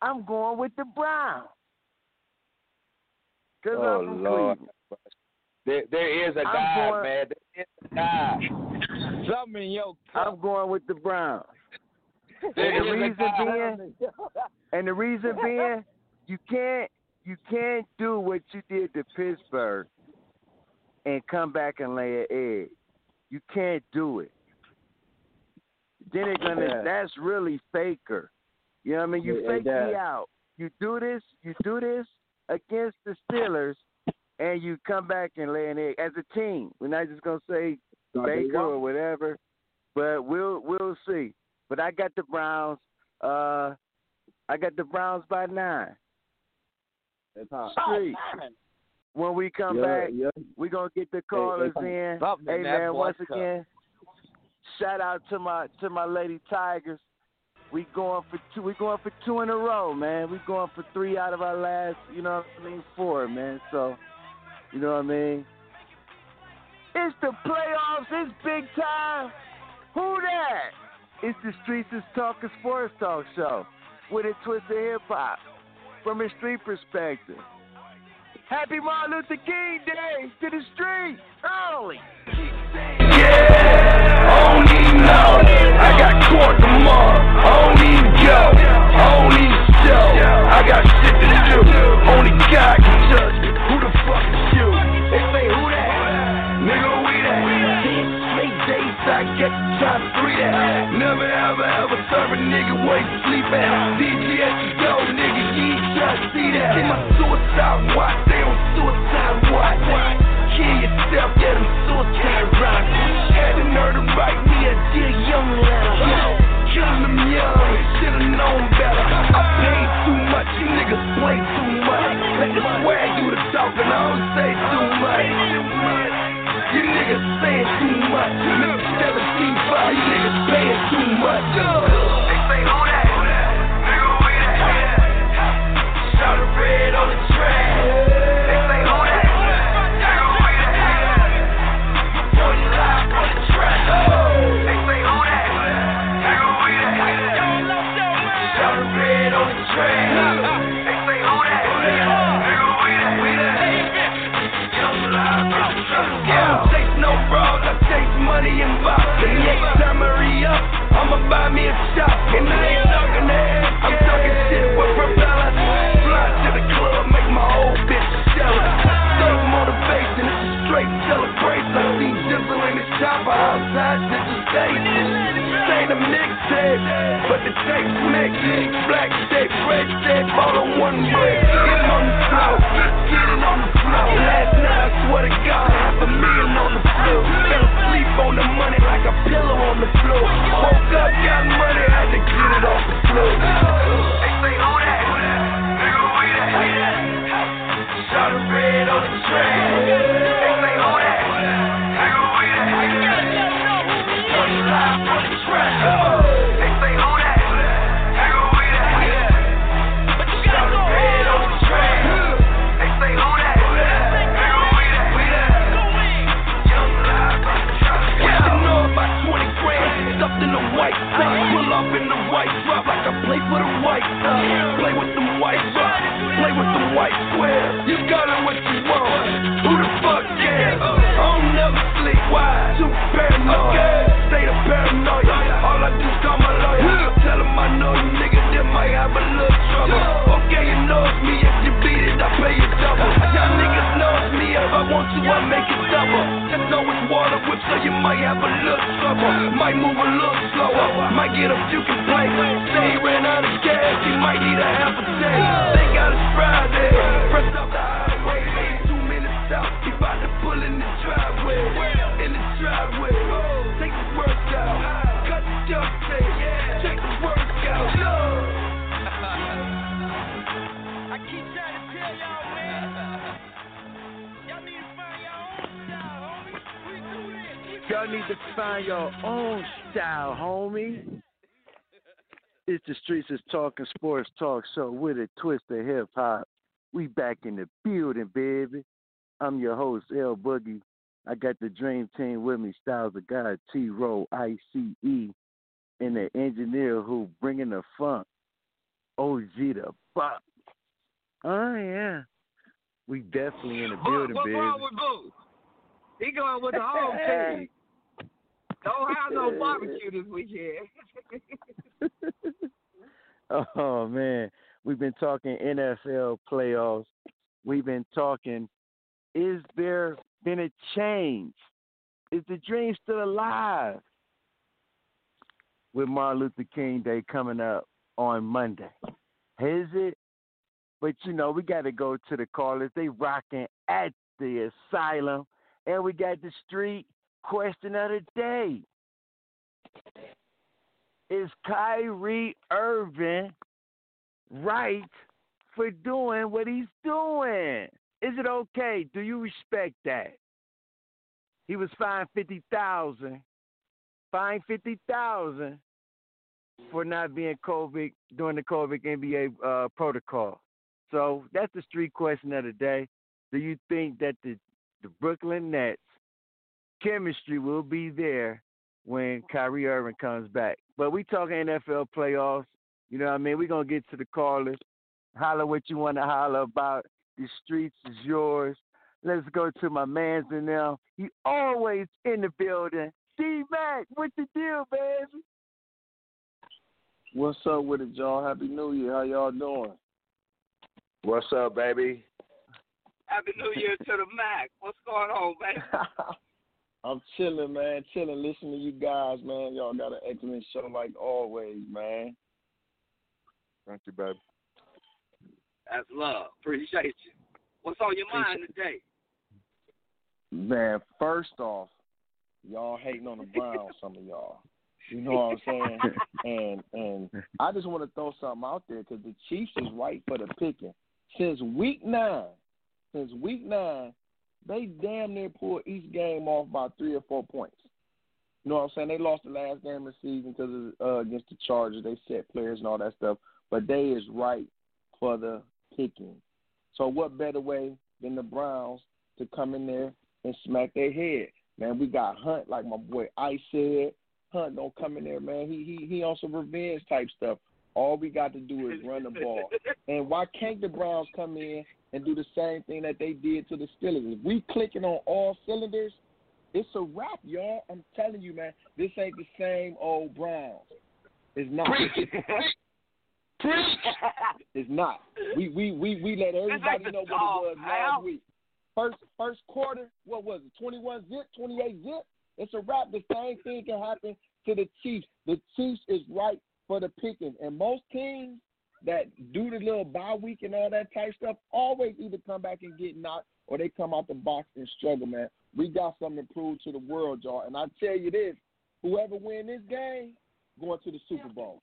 I'm going with the Browns. Because Oh, I'm from Lord. Cleveland. There, there is a I'm God, going- man. There is a God. Something in your I'm going with the Browns. There And the reason being, and the reason being, you can't you can't do what you did to Pittsburgh and come back and lay an egg. You can't do it. then they're gonna. Yeah. That's really faker. You know what I mean? You Yeah, fake that- me out. You do this. You do this against the Steelers, and you come back and lay an egg as a team. We're not just gonna say No, they Baker or whatever, but we'll we'll see. But I got the Browns. Uh, I got the Browns by nine. That's how. Street. When we come Yeah, back, yeah. we're gonna get the callers in. Something Hey in that man, once cup. again, shout out to my to my lady Tigers. We going for two. We going for two in a row, man. We going for three out of our last, you know what I mean, four, man. So, you know what I mean. It's the playoffs. It's big time. Who that? It's the Streets is Talking Sports Talk Show with a twist of hip hop from a street perspective. Happy Martin Luther King Day to the streets early. I don't even know. I got court tomorrow. I don't even go. I don't even show. I got shit to do. Only God you sleep. DGS you go, nigga, you to see that. In my suicide watch, they on suicide watch. Kill yourself, get them suicide rock. Had the nerve to write me a dear young letter. Killing them young, should've known better. I paid too much, you niggas play too much. Let the swag do the talking, I don't say too much. You niggas saying too much. Mr. 17 5, you niggas paying too much. They say buy me a shop. And I ain't talking that, I'm talking shit with propellers. This is station. This ain't a mixtape, but the tape's mixed. Black tape, red tape, all on one break. Get it on the floor, get it on the floor. Last night, I swear to God, half a million on the floor. Fell asleep on the money like a pillow on the floor. Woke up, got money, had to get it off the floor. They say, who that? Nigga, we that. Shot a red on the track. I know you niggas that might have a little trouble. Okay, you know it's me. If you beat it, I pay you double. Y'all niggas know it's me. If I want to, I make it double. Just know it's water whip, so you might have a little trouble. Might move a little slower. Might get a few complaints. Say he ran out of gas. He might need a half a tank. They got us Friday. Press up the highway. Two minutes out. He about to pull in the driveway. In the driveway. Take the work out. Cut the duct tape. Y'all need to find your own style, homie. It's the Streets is Talking Sports Talk Show with a twist of hip hop. We back in the building, baby. I'm your host, El-Boogie. I got the Dream Team with me, Styles of God, T-Ro, ICE, and the engineer who bringing the funk, OG the Buck. Oh, yeah. We definitely in the building, What's baby. wrong with Boo? He going with the home team. Don't have no barbecue this weekend. oh man, we've been talking NFL playoffs. We've been talking. Is there been a change? Is the dream still alive? with Martin Luther King Day coming up on Monday. Is it? But you know, we got to go to the callers. They rocking at the asylum, and we got the street question of the day. Is Kyrie Irving right for doing what he's doing? Is it okay? Do you respect that? He was fined fifty thousand, fined fifty thousand for not being COVID during the COVID NBA uh, protocol. So that's the street question of the day. Do you think that the the Brooklyn Nets chemistry will be there when Kyrie Irving comes back? But we talking NFL playoffs. You know what I mean? We're gonna get to the callers. Holler what you want to holler about. The streets is yours. Let's go to my man's in now. He always in the building. D Mac, what's the deal, baby? What's up with it, y'all? Happy New Year. How y'all doing? What's up, baby? Happy New Year to the Mac. What's going on, baby? I'm chilling, man. Chilling, listening to you guys, man. Y'all got an excellent show like always, man. Thank you, baby. That's love. Appreciate you. What's on your mind today? Man, first off, y'all hating on the Browns, some of y'all. You know what I'm saying? and and I just want to throw something out there because the Chiefs is right for the picking. Since week nine, since week nine, they damn near pulled each game off by three or four points. You know what I'm saying? They lost the last game of the season because uh, against the Chargers. They set players and all that stuff, but they is right for the picking. So what better way than the Browns to come in there and smack their head? Man, we got Hunt, like my boy Ice said. Hunt don't come in there, man. He he he on some revenge type stuff. All we got to do is run the ball. And why can't the Browns come in and do the same thing that they did to the Steelers? If we clicking on all cylinders, it's a wrap, y'all. I'm telling you, man. This ain't the same old Browns. It's not. it's not. We we we we let everybody know what it was last week. First first quarter, what was it? Twenty one zip, twenty eight zip. It's a wrap. The same thing can happen to the Chiefs. The Chiefs is right for the picking, and most teams that do the little bye week and all that type stuff always either come back and get knocked or they come out the box and struggle. Man, we got something to prove to the world, y'all. And I tell you this: whoever win this game, going to the Super Bowl,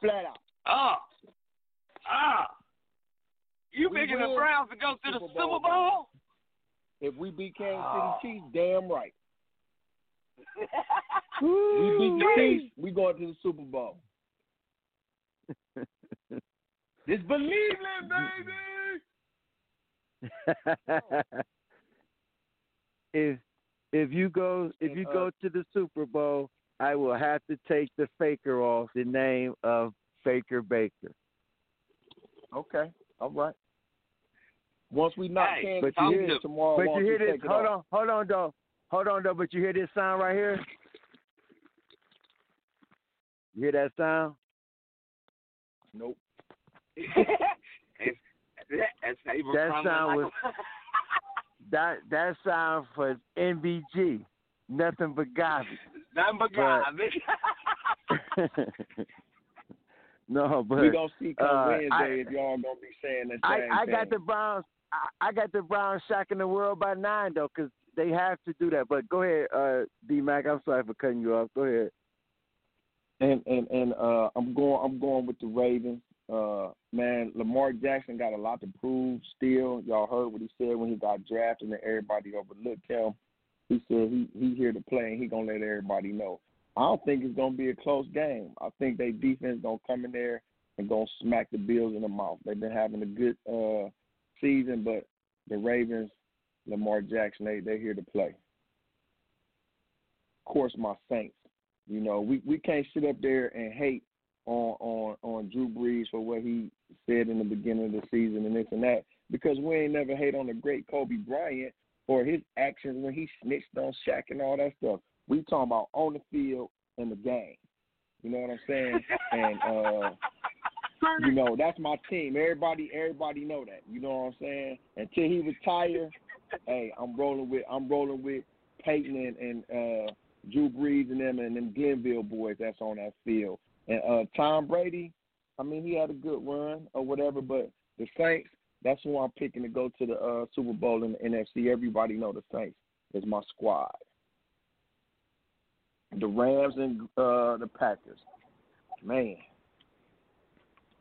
flat out. Ah, ah. You We picking the Browns to go to the Super Super Bowl. Bowl? If we beat Kansas Oh. City Chiefs, damn right. we beat the Chiefs, we going to the Super Bowl. Just believe it, baby. if if you go if you go to the Super Bowl, I will have to take the faker off the name of Faker Baker. Okay, all right. Once we knock Hey, Kansas but you City hear- tomorrow, But you hear this? Hold on, hold on, though. Hold on, though. But you hear this sound right here? You hear that sound? Nope. it's, that's Saber That from sound was- That that sound for NBG. Nothing but garbage. Nothing but But- garbage. no, but we gonna see come uh, Wednesday I- if y'all gonna be saying the I, I got the Browns. I, I got the Browns shocking the world by nine though, because they have to do that. But go ahead, uh, D Mac. I'm sorry for cutting you off. Go ahead. and and and uh, I'm going. I'm going with the Ravens. Uh, man, Lamar Jackson got a lot to prove still. Y'all heard what he said when he got drafted, and everybody overlooked him. He said he he here to play, and he gonna let everybody know. I don't think it's gonna be a close game. I think they defense gonna come in there and gonna smack the Bills in the mouth. They've been having a good uh season, but the Ravens, Lamar Jackson, they they here to play. Of course, my Saints. You know, we, we can't sit up there and hate on, on on Drew Brees for what he said in the beginning of the season and this and that because we ain't never hate on the great Kobe Bryant for his actions when he snitched on Shaq and all that stuff. We talking about on the field and the game. You know what I'm saying? and uh you know, that's my team. Everybody everybody know that. You know what I'm saying? Until he retire, hey, I'm rolling with I'm rolling with Peyton and, and uh Drew Brees and them and them Glenville boys that's on that field. And uh Tom Brady, I mean he had a good run or whatever, but the Saints, that's who I'm picking to go to the uh, Super Bowl in the NFC. Everybody know the Saints is my squad. The Rams and uh the Packers. Man.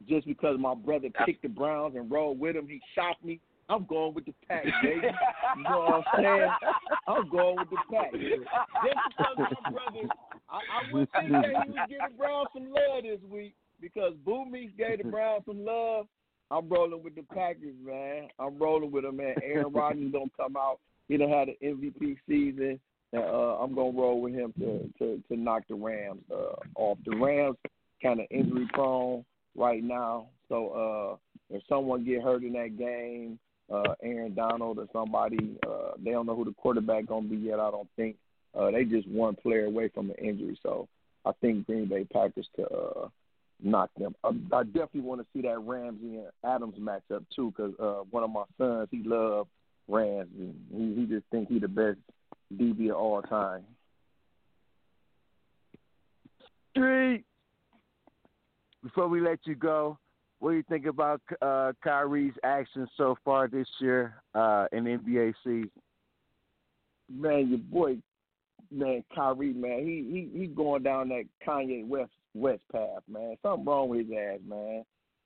Just because my brother picked the Browns and rolled with him, he shocked me. I'm going with the pack, baby. You know what I'm saying? I'm going with the pack. Just because my brother, I, I would that he would give the Browns some love this week because Boo Meeks gave the Browns some love. I'm rolling with the Packers, man. I'm rolling with them, man. Aaron Rodgers gonna come out. He done had an MVP season. And, uh, I'm gonna roll with him to to, to knock the Rams uh, off. The Rams kind of injury prone right now, so uh, if someone get hurt in that game, uh, Aaron Donald or somebody. Uh, they don't know who the quarterback gonna be yet. I don't think. Uh, they just one player away from an injury, so I think Green Bay Packers to uh, knock them. I, I definitely want to see that Ramsey and Adams matchup too, because uh, one of my sons he loves Ramsey. he, he just think he the best DB of all time. Street. Before we let you go, what do you think about uh, Kyrie's actions so far this year uh, in NBA season? Man, your boy, man, Kyrie, man, he he he going down that Kanye West West path, man. Something wrong with his ass, man.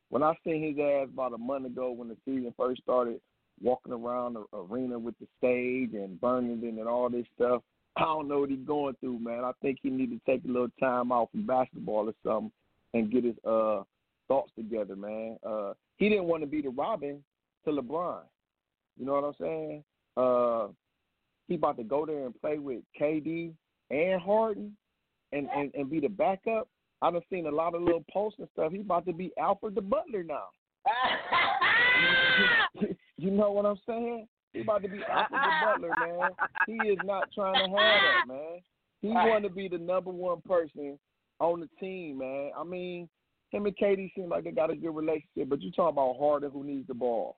When I seen his ass about a month ago when the season first started, walking around the arena with the stage and burning it and all this stuff, I don't know what he's going through, man. I think he need to take a little time out from basketball or something and get his uh thoughts together, man. Uh, he didn't want to be the Robin to LeBron. You know what I'm saying? Uh, he about to go there and play with KD and Harden and, and, and be the backup. I done seen a lot of little posts and stuff. He about to be Alfred the Butler now. you know what I'm saying? He about to be Alfred the Butler, man. He is not trying to have that, man. He want to be the number one person on the team, man. I mean, him and KD seem like they got a good relationship, but you talking about Harden who needs the ball.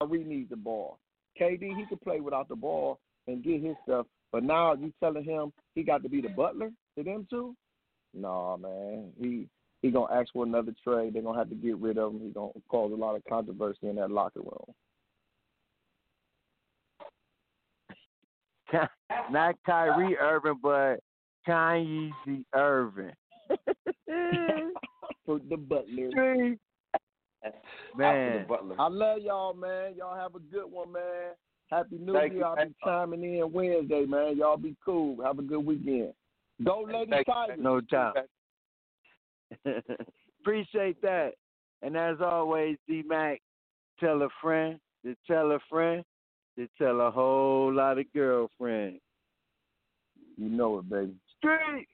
Kyrie needs the ball. KD he could play without the ball and get his stuff, but now you telling him he got to be the butler to them too? Nah, man. He he gonna ask for another trade. They're gonna have to get rid of him. He's gonna cause a lot of controversy in that locker room. Not Kyrie Irving, but Kanye Irving. for the butler. Man, I love y'all, man. Y'all have a good one, man. Happy New Thank Year. you. I'll be chiming in Wednesday, man. Y'all be cool. Have a good weekend. Go, Lady Thank you. Tigers. no doubt. Appreciate that. And as always, D Mac, tell a friend to tell a friend to tell a whole lot of girlfriends. You know it, baby. Street.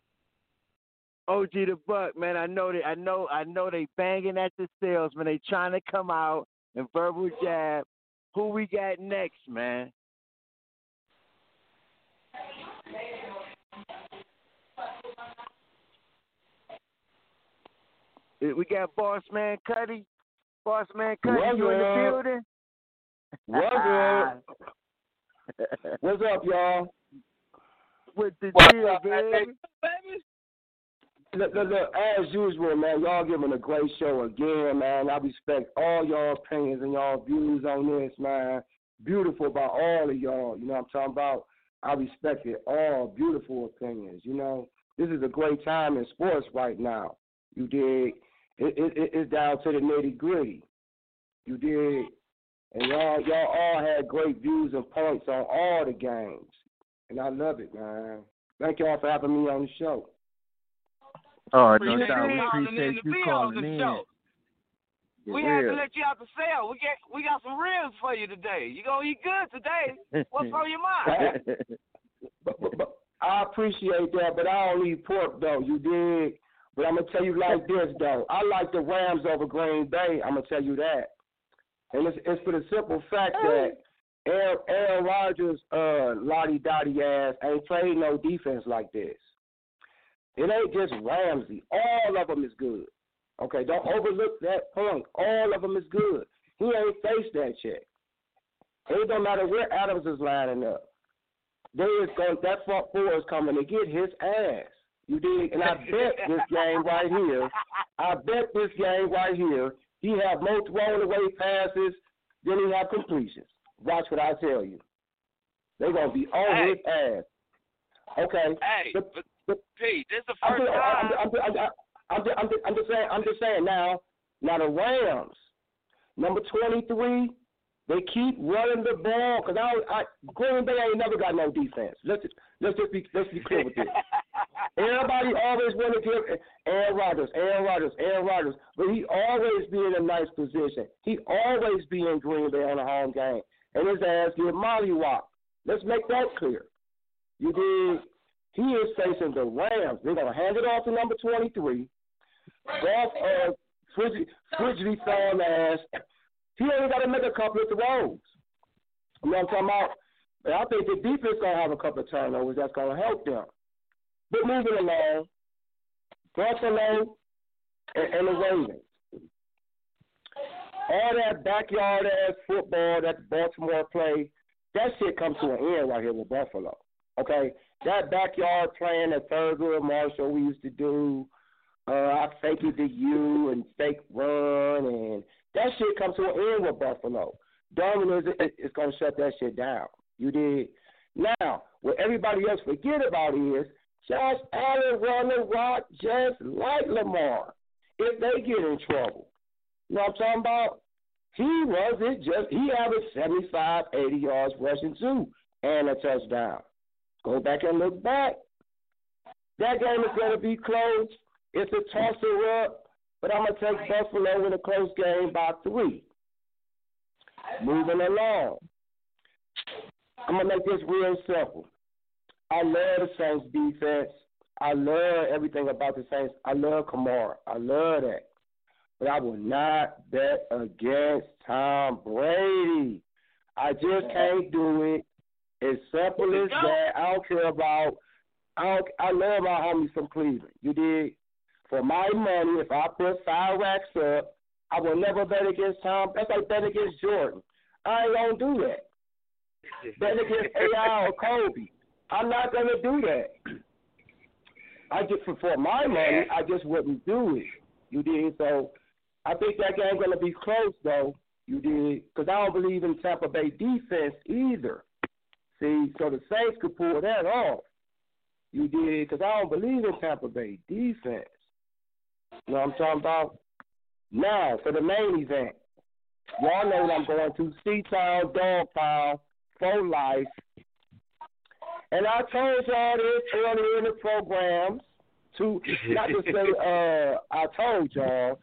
OG the Buck, man. I know they I know I know they banging at the salesman. They trying to come out and verbal jab. Who we got next, man? We got Boss Man Cuddy. Boss Man Cuddy, What's you in the up? building? What's up? What's up, y'all? With the What's deal, up, baby. Look, look, look, as usual, man, y'all giving a great show again, man. I respect all y'all opinions and y'all views on this, man. Beautiful about all of y'all. You know what I'm talking about? I respect it all. Beautiful opinions, you know. This is a great time in sports right now. You dig? It, it- it's down to the nitty gritty. You dig? And y'all, y'all all had great views and points on all the games, and I love it, man. Thank y'all for having me on the show. Oh, no doubt. We appreciate you calling in. We had to let you out the cell. We get we got some ribs for you today. You gonna eat good today. What's on your mind? But, but, but I appreciate that, but I don't eat pork though. You did. But I'm gonna tell you like this though. I like the Rams over Green Bay. I'm gonna tell you that, and it's, it's for the simple fact that Aaron, Aaron Rodgers, uh, lottie dottie ass ain't played no defense like this. It ain't just Ramsey. All of them is good. Okay, don't overlook that point. All of them is good. He ain't faced that yet. It don't matter where Adams is lining up. they is going that front four is coming to get his ass. You dig? And I bet this game right here, I bet this game right here, he have more thrown away passes than he have completions. Watch what I tell you. They're gonna be on Hey. his ass. Okay. Hey, but Pete, this is the I'm first just, time. I'm, I'm, I'm, I'm, just, I'm, just, I'm just saying. I'm just saying now. Now the Rams, number twenty-three, they keep running the ball because I, I Green Bay ain't never got no defense. Let's just, let's just be let's be clear with this. Everybody always want to give Aaron Rodgers, Aaron Rodgers, Aaron Rodgers, but he always be in a nice position. He always be in Green Bay on a home game, and his ass get mollywop. Let's make that clear. You did. He is facing the Rams. They're gonna hand it off to number twenty-three. Goff, uh, Frigid, Frigidly thrown ass. He only got to make a couple of throws. You know what I'm talking about? I think the defense gonna have a couple of turnovers. That's gonna help them. But moving along, Buffalo and, and the Ravens. All that backyard ass football that Baltimore play, that shit comes to an end right here with Buffalo. Okay, that backyard playing that Thurgood Marshall we used to do. Uh, I fake it to you and fake run and that shit comes to an end with Buffalo. Darwin is is going to shut that shit down. You did. Now, what everybody else forget about is Josh Allen run the rock just like Lamar. If they get in trouble, you know what I'm talking about? He runs it just. He averaged 75, 80 yards rushing too, and a touchdown. Go back and look back. That game is going to be close. It's a tosser up, but I'm going to take Buffalo in a close game by three. Moving along. I'm going to make this real simple. I love the Saints defense. I love everything about the Saints. I love Kamara. I love that. But I will not bet against Tom Brady. I just can't do it. As simple as that. I don't care about. I don't, I love my homies from Cleveland. You did. For my money, if I put five racks up, I will never bet against Tom. That's like betting against Jordan. I ain't gonna do that. Bet against AI or Kobe. I'm not gonna do that. I just for, for my money, I just wouldn't do it. You did. So I think that game gonna be close though. You did because I don't believe in Tampa Bay defense either. See, so the Saints could pull that off. You did because I don't believe in Tampa Bay defense. You know what I'm talking about? Now for the main event, y'all know what I'm going to. C-Town, Dog Pound, for life. And I told y'all this earlier in the programs to not to say uh I told y'all,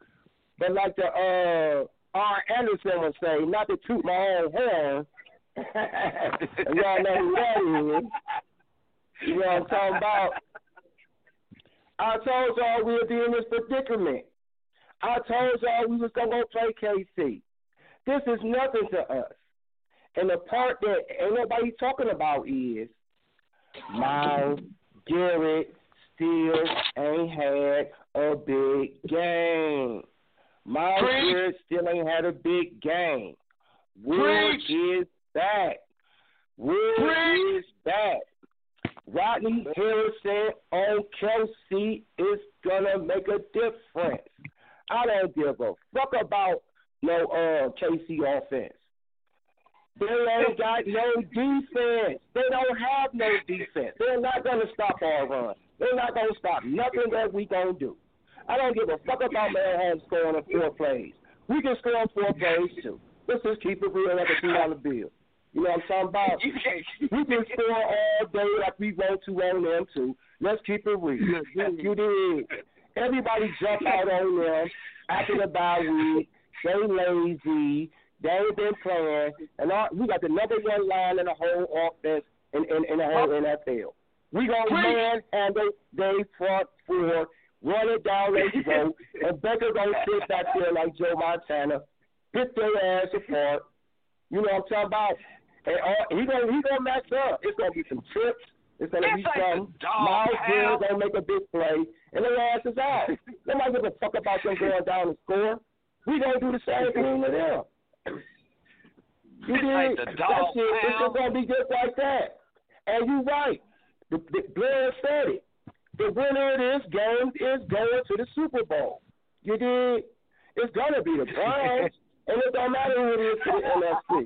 but like the uh R. Anderson would say, not to toot my own horn. Y'all know who that is. You know what I'm talking about? I told y'all we would be in this predicament. I told y'all we was gonna go play KC. This is nothing to us. And the part that ain't nobody talking about is Myles Garrett still ain't had a big game. Myles Preach. Garrett still ain't had a big game. Preach. is back. Will is back. Rodney Harrison on Kelce is gonna make a difference. I don't give a fuck about no uh KC offense. They ain't got no defense. They don't have no defense. They're not gonna stop our run. They're not gonna stop nothing that we gonna do. I don't give a fuck about Manhattan scoring in four plays. We can score in four plays too. Let's just keep it real like a two dollar bill. You know what I'm talking about? We can score all day like we want to on them too. Let's keep it real. You did. Everybody jump out on them after the bye week. They lazy. They ain't been playing, and all, we got the number one line in the whole offense in in, in the whole NFL. We gonna man handle they front four, run it down their throat, and Baker gonna sit back there like Joe Montana, hit their ass apart. You know what I'm talking about? And all, he gonna he gonna mess up. It's gonna be some trips. It's gonna be like some. Myles. Garrett gonna make a big play, and their ass is out. Nobody give a fuck about them going down and score. We gonna do the same thing to them. You It's like did. the that dog shit, it's just gonna be just like that. And you're right. The, the Blair said it. The winner of this game is going to the Super Bowl. You did. It's gonna be the Browns, and it don't matter who it is to the NFC.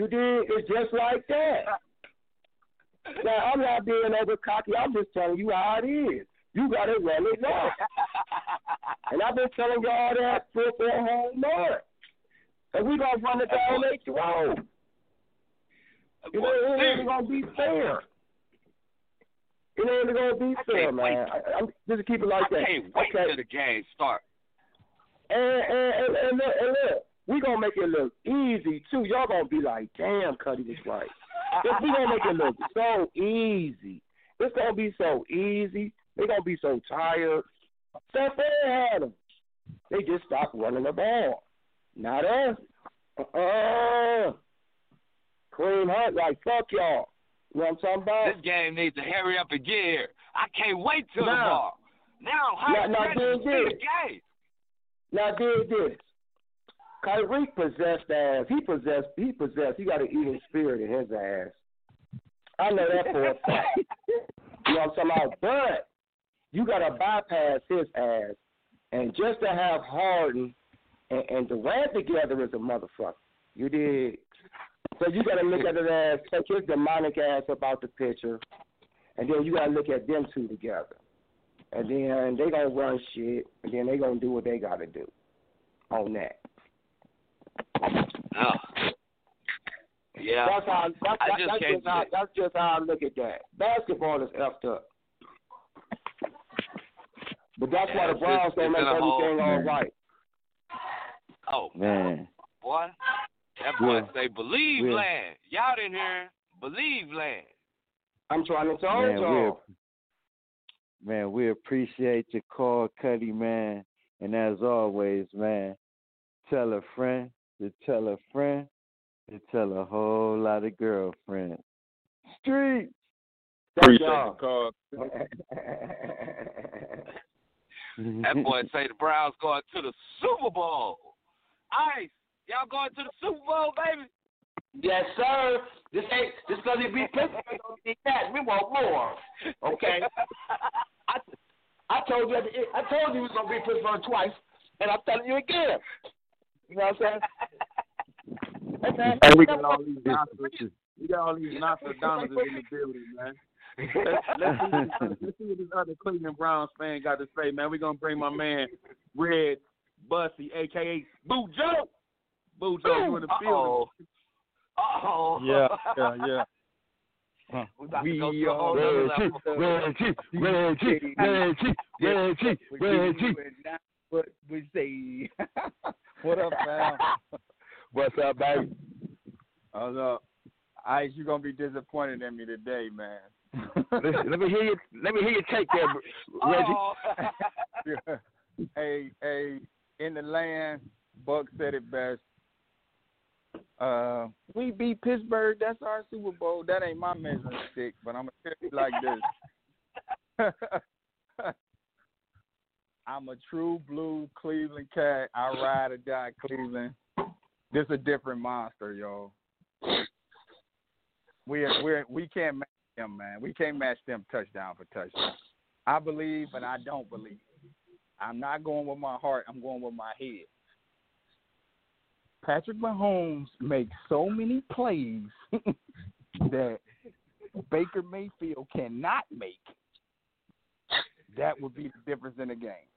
You did. It's just like that. Now I'm not being over cocky. I'm just telling you how it is. You gotta run it now. and I've been telling y'all that for, for a whole month. And we gonna run it down their throat. You know, it ain't gonna be fair. It ain't gonna be fair, man. I, I'm just keep it like I that. can't wait okay. till the game start. And, and, and, and, look, and look, we gonna make it look easy too. Y'all gonna be like, damn, Cuddy was right. If we gonna make it look so easy. It's gonna be so easy. They gonna be so tired. Steph had them. They just stopped running the ball. Not us. Uh-uh. Kareem Hunt like fuck y'all. You know what I'm talking about? This game needs to hurry up and get here. I can't wait till Now- tomorrow. Now, how now, now, ready to dig see this. Now dig this. Kyrie possessed ass. He possessed. He possessed. He got an evil spirit in his ass. I know that for a fact. You know what I'm talking about? But you got to bypass his ass, and just to have Harden and, and Durant together is a motherfucker. You did. So you got to look at his ass, take his demonic ass about the picture, and then you got to look at them two together. And then they gonna run shit, and then they gonna do what they gotta do on that. Oh. Yeah. That's how. That's, I that, just that's can't just how. That's just how I look at that. Basketball is effed up. But that's why the Browns it's- don't make in a hole. everything all right. Oh, Man. boy. That boy Yeah. say, believe Yeah. land. Y'all in here, believe land. I'm trying to tell Man, y'all. man, we appreciate your call, Cuddy, man. And as always, man, tell a friend to tell a friend to tell a whole lot of girlfriends. Street. Appreciate y'all. the call. That boy say the Browns going to the Super Bowl. Ice, y'all going to the Super Bowl, baby? Yes, sir. This ain't this doesn't be Pittsburgh. Don't be that. We want more. Okay. I I told you I told you it was gonna be Pittsburgh twice, and I'm telling you again. You know what I'm saying? Hey, man, Hey, we got all these Nostradamus. We got all these Nostradamus in the building, man. Let's, let's, see, what- let's see what this other Cleveland Browns fan got to say, man. We're gonna bring my man Red Bussy, aka Boo Joe. Boo Joe, you in the building? Oh. Yeah, yeah, yeah. We about to We go to a whole are nother level. Reggie, Reggie, Reggie, Reggie, Reggie. What we say? what up, fam? What's up, baby? Oh no, Ice, you're gonna be disappointed in me today, man. Listen, let me hear you. Let me hear you take that, Reggie. Oh. hey, hey, in the land, Buck said it best. Uh, we beat Pittsburgh. That's our Super Bowl. That ain't my measuring stick, but I'm gonna tell you like this. I'm a true blue Cleveland cat. I ride or die Cleveland. This a different monster, y'all. We we we can't match them, man. We can't match them touchdown for touchdown. I believe, but I don't believe. I'm not going with my heart. I'm going with my head. Patrick Mahomes makes so many plays that Baker Mayfield cannot make. That would be the difference in the game.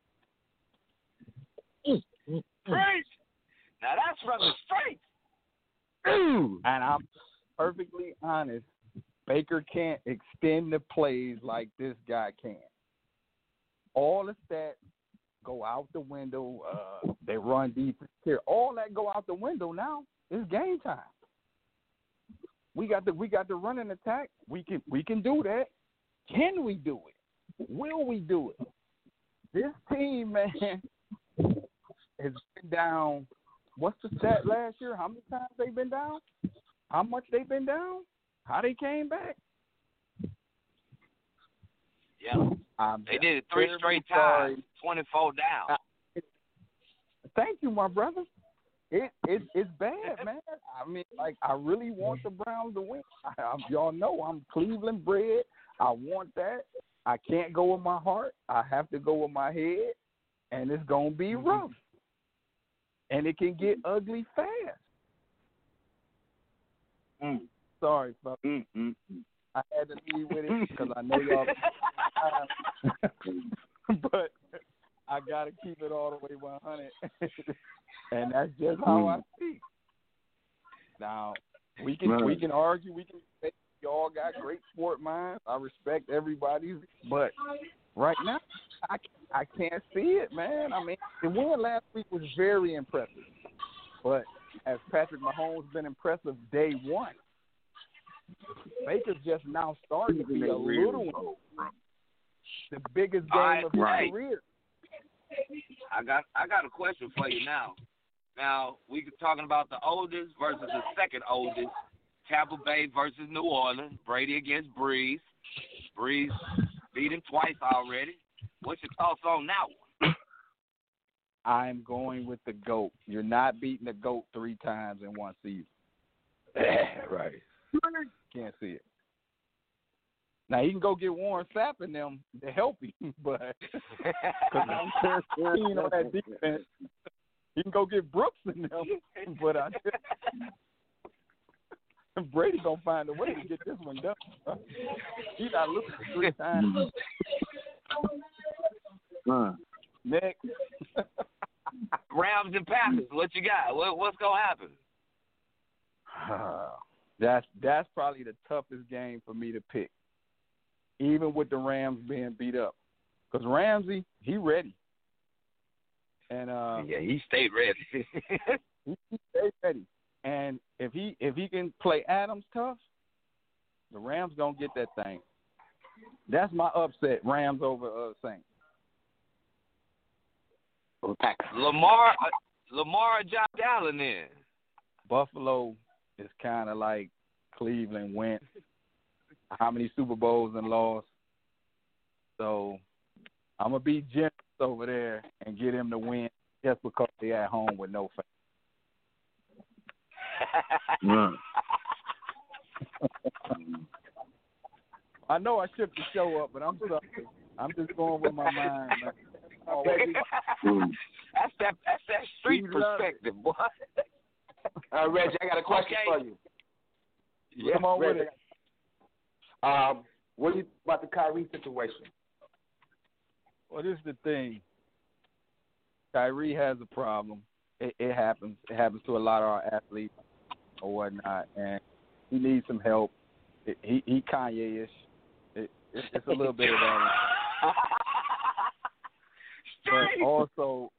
Preach. Now that's from the streets. And I'm perfectly honest. Baker can't extend the plays like this guy can. All the stats go out the window. Uh, they run defense here. All that go out the window now. It's game time. We got the we got the running attack. We can we can do that. Can we do it? Will we do it? This team, man, has been down. What's the stat last year? How many times they've been down? How much they've been down? How they came back? Yeah. I'm They did it three straight times, 24 down. Thank you, my brother. It it it's bad, man. I mean, like I really want the Browns to win. I, I, y'all know I'm Cleveland bred. I want that. I can't go with my heart. I have to go with my head, and it's gonna be mm-hmm. rough, and it can get ugly fast. Mm. Sorry, but Mm, mm, I had to leave with it because I know y'all. but I gotta keep it all the way 100, and that's just how I speak. Now we can we can argue, we can say y'all got great sport minds. I respect everybody's, but right now I I can't see it, man. I mean, the win last week was very impressive, but as Patrick Mahomes been impressive day one? Baker's just now starting to be a little the biggest game right, of his right. career. I got I got a question for you now. Now we could talking about the oldest versus the second oldest. Tampa Bay versus New Orleans. Brady against Brees. Brees beat him twice already. What's your thoughts on that one? I'm going with the GOAT. You're not beating the GOAT three times in one season. right. Can't see it. Now you can go get Warren Sapp and them to help him, but because I'm sure on that defense. You can go get Brooks and them, but I Brady gonna find a way to get this one done. bro. He's not looking three times. Next. Rams and Packers. What you got? What, what's gonna happen? that's that's probably the toughest game for me to pick, even with the Rams being beat up. Because Ramsey, he ready, and uh, yeah, he stayed ready. he, he stayed ready. And if he if he can play Adams tough, the Rams gonna get that thing. That's my upset. Rams over uh, Saints. Lamar, uh, Lamar, Josh Allen. Then Buffalo is kind of like Cleveland went. How many Super Bowls and lost? So I'm gonna be generous over there and get him to win just because they at home with no fans. I know I shook the show up, but I'm sorry. I'm just going with my mind. Man. that's that that's that street We perspective, boy. Uh, Reggie, I got a question Okay. for you. Yeah, Come on with Reggie. Um, what do you think about the Kyrie situation? Well, this is the thing. Kyrie has a problem. It, it happens. It happens to a lot of our athletes or whatnot, and he needs some help. It, he he Kanye-ish. It, it's, it's a little bit of that. But also,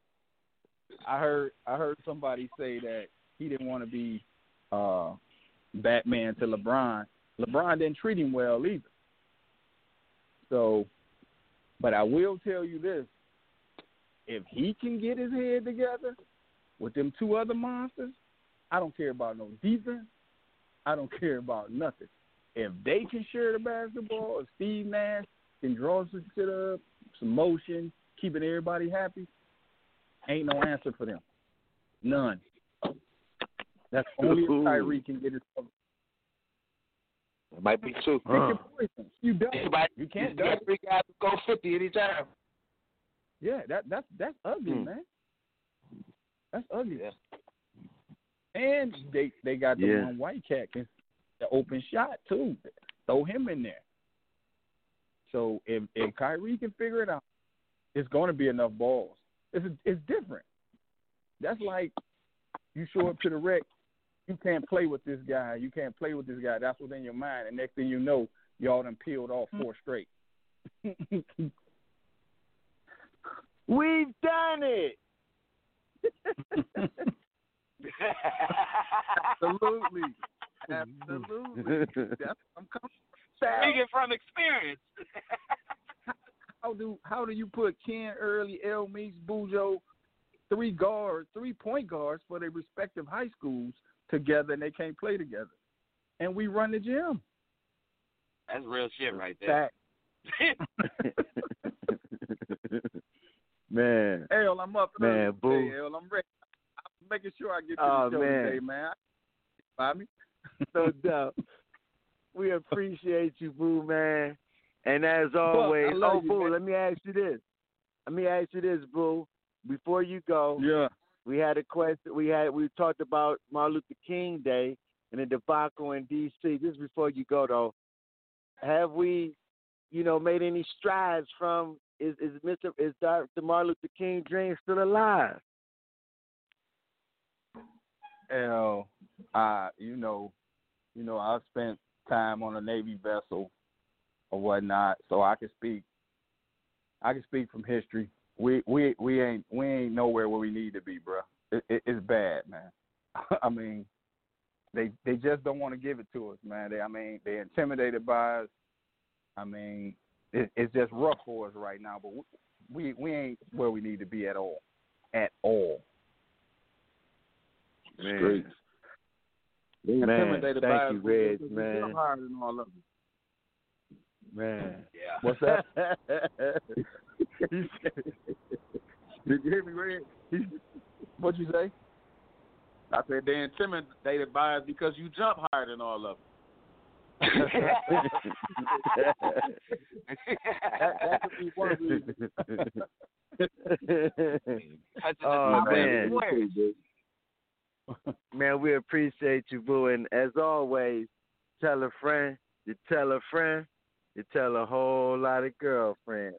I heard I heard somebody say that he didn't want to be uh, Batman to LeBron. LeBron didn't treat him well either. So, but I will tell you this: if he can get his head together with them two other monsters, I don't care about no defense. I don't care about nothing. If they can share the basketball, if Steve Nash can draw some shit up, some motion, keeping everybody happy, ain't no answer for them. None. That's only if Kyrie can get his It might be two. Pick your poison. You done. Everybody, You can't you got three guys who go fifty anytime. Yeah, that that's that's ugly, Hmm. man. That's ugly. And they they got the Yeah. one white cat can the open shot too. Throw him in there. So if if Kyrie can figure it out, it's going to be enough balls. It's it's different. That's like you show up to the rec, you can't play with this guy. You can't play with this guy. That's what's in your mind. And next thing you know, y'all done peeled off hmm. four straight. We've done it. Absolutely. Absolutely. That's I'm coming. Speaking from experience. How do how do you put Ken Early, El Meeks, Bujo, three guards, three point guards for their respective high schools together and they can't play together? And we run the gym. That's real shit right there. Fact. man. El, I'm up Man, early boo. today, El. I'm ready. Making sure I get to Oh, the show man. today, man. Bobby. no doubt. We appreciate you, Boo man. And as always, love oh you, Boo, man. let me ask you this. Let me ask you this, Boo. Before you go, Yeah. we had a question. We had we talked about Martin Luther King Day and the debacle in D.C. Just before you go, though, have we, you know, made any strides from? Is is Mr. Is Dr. Martin Luther King dream still alive? Hell, I you know, you know, I spent time on a Navy vessel or whatnot, so I can speak. I can speak from history. We we we ain't we ain't nowhere where we need to be, bro. It, it, it's bad, man. I mean, they they just don't want to give it to us, man. They I mean they're intimidated by us. I mean, it, it's just rough for us right now, but we we ain't where we need to be at all, at all. Streets. They Man, intimidated thank by you, us Reg, man. higher than all of them. Man. Yeah. What's that? Did you hear me, Red? What'd you say? I said they're intimidated by us because you jump higher than all of them. that could be one reason. oh man, the man, we appreciate you, Boo. And as always, tell a friend, you tell a friend, you tell a whole lot of girlfriends.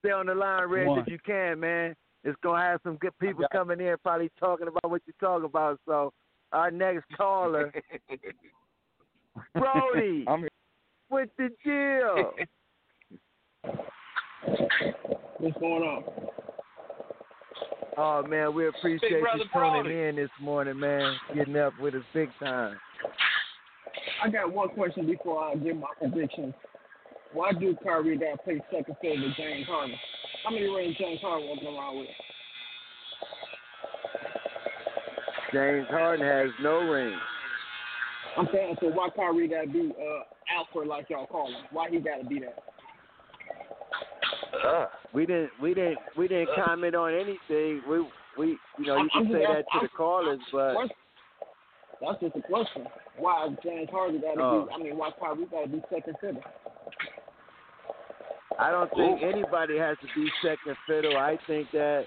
Stay on the line, Reg, One. if you can, man. It's gonna have some good people got- coming in, probably talking about what you're talking about. So, our next caller, Brody, I'm here. with the deal. What's going on? Oh man, we appreciate you brother tuning Brody. in this morning, man. Getting up with us big time. I got one question before I give my predictions. Why do Kyrie got to play second fiddle with James Harden? How many rings James Harden walking around with? James Harden has no ring. I'm saying, so why Kyrie got to be uh, Alfred like y'all call him? Why he got to be that? We didn't, we didn't, we didn't comment on anything. We, we, you know, you can say that to the callers, but That's just a question. Why is James Harden got to Oh. be? I mean, why Kyrie got to be second fiddle? I don't think anybody has to be second fiddle. I think that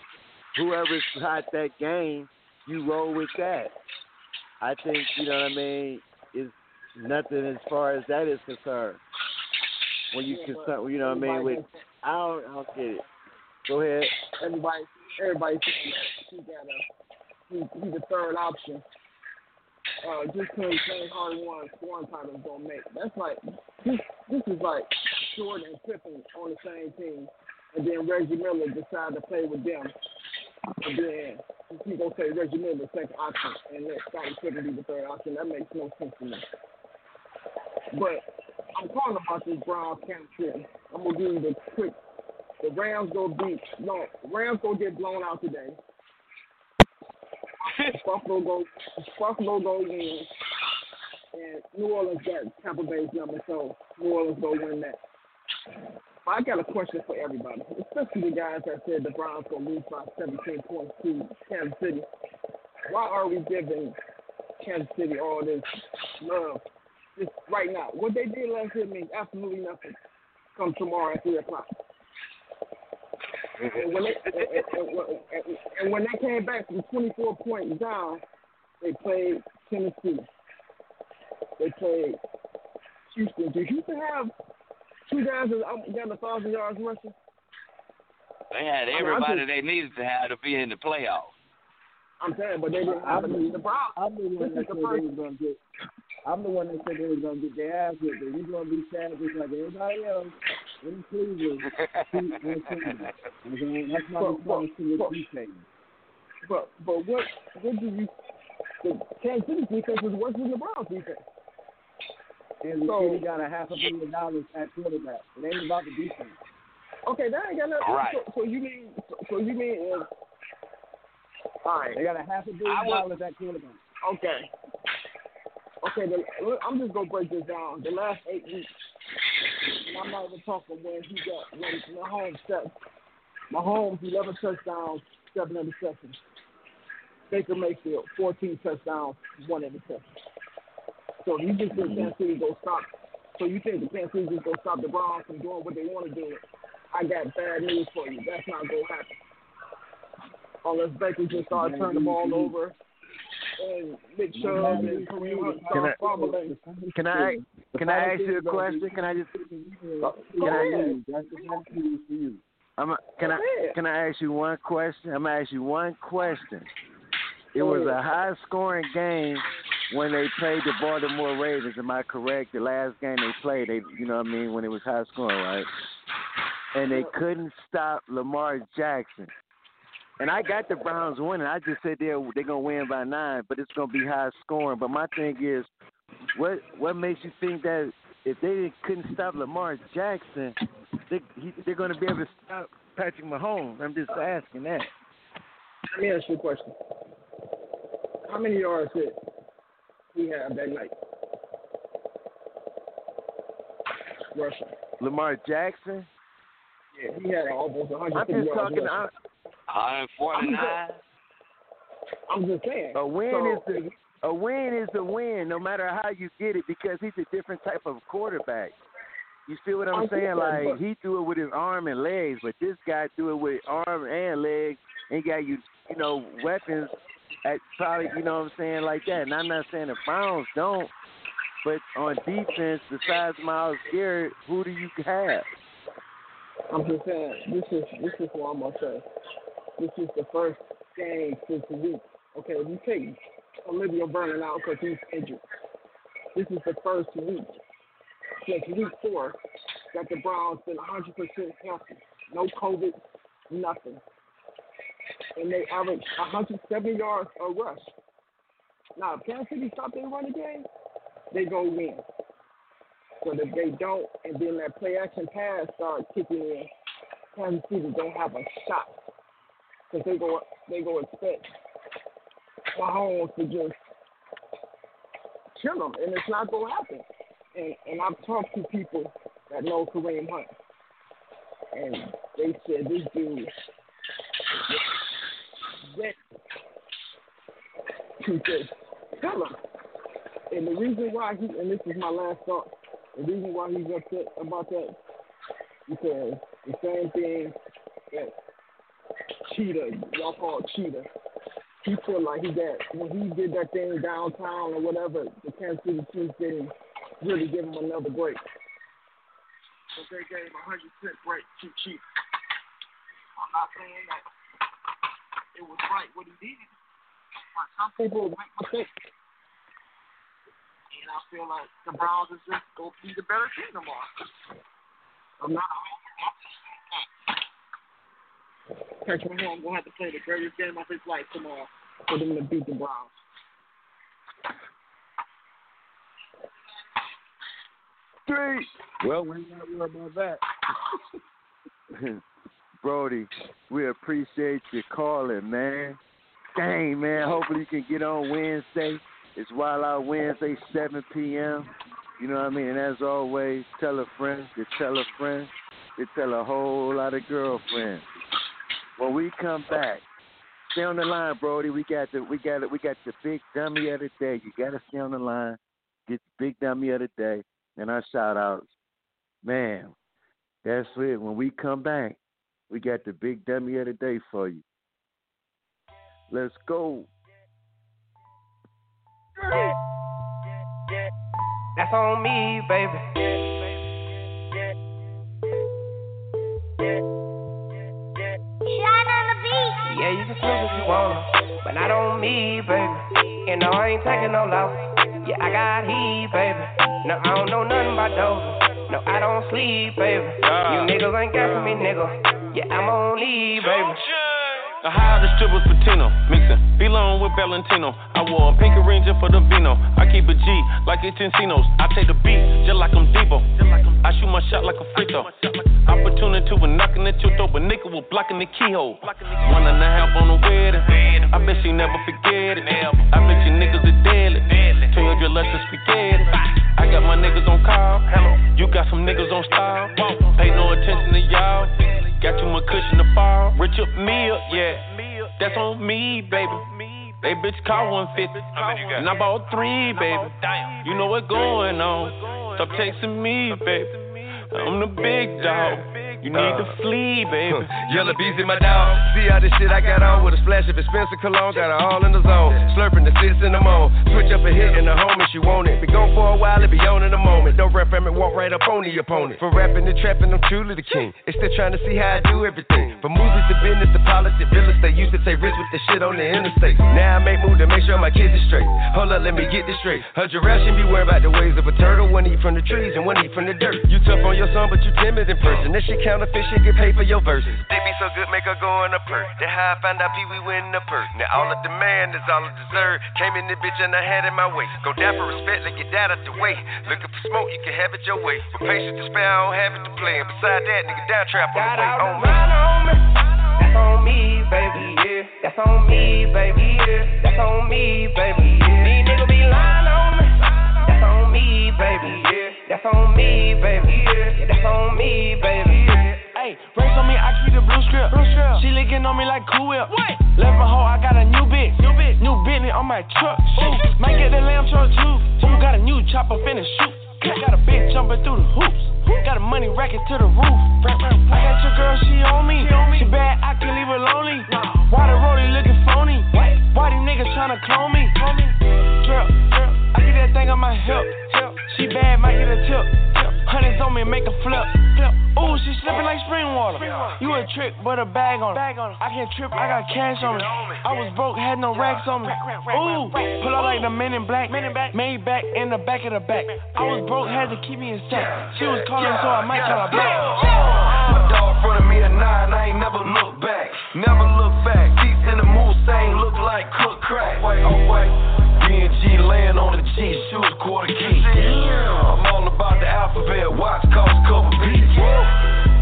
whoever's hot that game, you roll with that. I think you know what I mean. Is nothing as far as that is concerned. When you Yeah, concern, you know what I mean. With I don't, I don't get it. Go ahead. Everybody, everybody he got a he, he's the third option. Uh, just because James Harden won scoring titles don't make that's like this. This is like Jordan and Pippen on the same team, and then Reggie Miller decided to play with them, and then he gonna say Reggie Miller second option and let Scottie Pippen be the third option. That makes no sense to me. But I'm calling about this Browns camp trip. I'm gonna give you the quick. The Rams go beat. No, Rams gonna get blown out today. Buffalo go. Buffalo go win. And New Orleans got Tampa Bay's number, so New Orleans go win that. But I got a question for everybody, especially the guys that said the Browns gonna lose by 17 points to Kansas City. Why are we giving Kansas City all this love just right now? What they did last year means absolutely nothing. Come tomorrow at three o'clock. And when they and, and, and, and when they came back from 24 points down, they played Tennessee. They played Houston. Did Houston have two guys that um, got a thousand yards rushing? They had I mean, everybody just- they needed to have to be in the playoffs. I'm saying, but they didn't have I'm, the Browns. I'm the one This that is said the they first. was gonna get. I'm the one that said they was gonna get their ass whipped. and We're gonna be sad just like everybody else in Cleveland. Keep on singing. Okay, That's my response to but- what you saying. But but what what do you? The Kansas City defense is worse than the Browns defense. And the So- city got a half a billion dollars at quarterback. It ain't about the defense. Okay, that ain't got nothing. Right. So, so you mean so, so you mean if all right? They got a half a billion would- dollars at quarterback. Okay. Okay, the, I'm just gonna break this down. The last eight weeks, and I'm not even talking when he got when Mahomes stepped. Mahomes, 11 touchdowns, seven interceptions. Baker Mayfield, 14 touchdowns, one interception. So you just think mm-hmm. Kansas City go stop, so you think the Kansas City just go stop the Browns from doing what they want to do, I got bad news for you. That's not gonna happen. Unless Baker just start turning the ball mm-hmm. over and Nick Chubb and Kareem Hunt Can I- start fumbling. Can I can I ask you a question? Can I just can I I'm can I can I ask you one question? I'm gonna ask you one question. It was a high scoring game when they played the Baltimore Ravens. Am I correct? The last game they played, they you know what I mean when it was high scoring, right? And they couldn't stop Lamar Jackson. And I got the Browns winning. I just said they're they're gonna win by nine, but it's gonna be high scoring. But my thing is, what what makes you think that if they couldn't stop Lamar Jackson, they he, they're gonna be able to stop Patrick Mahomes? I'm just asking that. Let me ask you a question. How many yards did he have that night? Rushing. Lamar Jackson. Yeah, he had almost 100 yards. I'm 150 just talking. Rushing. I, 149. I'm just saying. A win So, is the a win is a win, no matter how you get it, because he's a different type of quarterback. You see what I I'm saying? Like he threw it with his arm and legs, but this guy threw it with arm and legs, and got you, you know, weapons at probably, you know what I'm saying, like that. And I'm not saying the Browns don't, but on defense, besides Myles Garrett, who do you have? I'm just saying, this is this is what I'm gonna say. This is the first game since the week. Okay, if you take Olivier Vernon out because he's injured, this is the first week since week four that the Browns been 100% healthy, no COVID, nothing, and they average 170 yards a rush. Now, if Kansas City stop their running game, they go win. But if they don't, and then that play action pass starts kicking in, Kansas City don't have a shot because they go they go expect Mahomes to just kill them, and it's not gonna happen. And and I've talked to people that know Kareem Hunt, and they said this dude that to just kill him. And the reason why he and this is my last thought, the reason why he's upset about that because the same thing that Cheetah, y'all call it Cheetah, he feel like he got when he did that thing downtown or whatever, the Kansas City Chiefs didn't really give him another break. But they gave a hundred percent break to Cheetah. I'm not saying that it was right what he did, but some people make mistakes. And I feel like the Browns is just going to be the better team tomorrow. I'm not. Patrick Mahomes going to have to play the greatest game of his life tomorrow for them to beat the Browns. Three. Well, we ain't got to worry about that. Brody, we appreciate you calling, man. Dang, man. Hopefully you can get on Wednesday. It's Wild Out Wednesday, 7 p.m. You know what I mean? And as always, tell a friend to tell a friend to tell a whole lot of girlfriends. When we come back, stay on the line, Brody. We got the we got it. We got the big dummy of the day. You got to stay on the line. Get the big dummy of the day and our shout outs. Man, that's it. When we come back, we got the big dummy of the day for you. Let's go. That's on me, baby. Yeah, you can smoke if you wanna, but not on me, baby. You know I ain't taking no loss. Yeah, I got heat, baby. No, I don't know nothing about those. No, I don't sleep, baby. You niggas ain't got for me, nigga. Yeah, I'm on leave, baby. The higher the strippers patino, mixing Belong with Valentino. I wore a pink ranger for the vino. I keep a G like it's Encinos. I take the beat just like I'm Devo. I shoot my shot like a throw. Opportunity when knocking at your door, but nigga was blocking the keyhole. One and a half on the wedding. I bet she never forget it. I bet you niggas are deadly. Tell your girl let's spaghetti. I got my niggas on call. Hello. You got some niggas on style. Pay no attention to y'all. Got you my cushion to fall. Rich up me up, yeah. That's on me, baby. They bitch call 150. And I bought three, baby. You know what's going on. Stop chasing me, baby. I'm the big dog. You need to flee, baby. Yellow bees in my dog. See how this shit I got on with a splash of expensive cologne. Got her all in the zone. Slurping the sits in the moan. Switch up a hit in the home if she want it. Be gone for a while, it be on in a moment. Don't rap from it, walk right up on the opponent. For rapping and trapping, I'm truly the king. They still trying to see how I do everything. From movies to business to politics, real estate. Used to take risks with the shit on the interstate. Now I make moves to make sure my kids are straight. Hold up, let me get this straight. Her giraffe should be worried about the ways of a turtle. One eat from the trees and one eat from the dirt. You tough on your son, but you timid in person. That shit counterfeit shit get paid for your verses. They be so good, make her go in a perk. Then how I found out Pee Wee winning the perk. Now all of demand is all I deserve. Came in this bitch and I had it my way. Go down for respect, let get that out the way. Looking for smoke, you can have it your way. For patience to spare, I don't have it to play. And beside that, nigga, down trap on the way. Oh, on me. That's on me, baby, yeah. That's on me, baby, yeah. That's on me, baby, yeah. These niggas be lying on me. That's on me, baby, yeah. That's on me, baby, yeah. That's on me, baby, yeah. Hey, race on me, I keep the blue script. Blue script. She licking on me like Cool Whip. What? Left my hoe, I got a new bitch. New bitch. New Bentley on my truck. Ooh. Might get the lamb truck too. Ooh, got a new chopper finna shoot. I got a bitch jumping through the hoops. Got a money racket to the roof. I got your girl, she on me. She bad, I can leave her lonely. Why the rollie looking phony? Why these niggas tryna clone me? Drip, drip. I get that thing on my hip. She bad, might get a tip. Hundreds on me, make a flip. Ooh, she slipping like spring water. You a trick, but a bag on her. I can't trip, I got cash on me. I was broke, had no racks on me. Ooh, pull up like the men in black. Made back in the back of the back. I was broke, had to keep me in sack. She was calling, so I might call her back. My dog front of me at nine, I ain't never look back. Never look back. Seats in the Mustang look like cook crack. Oh wait. B&G laying on the G, shoes quarter key. I'm all about the alphabet, watch cost cover beats.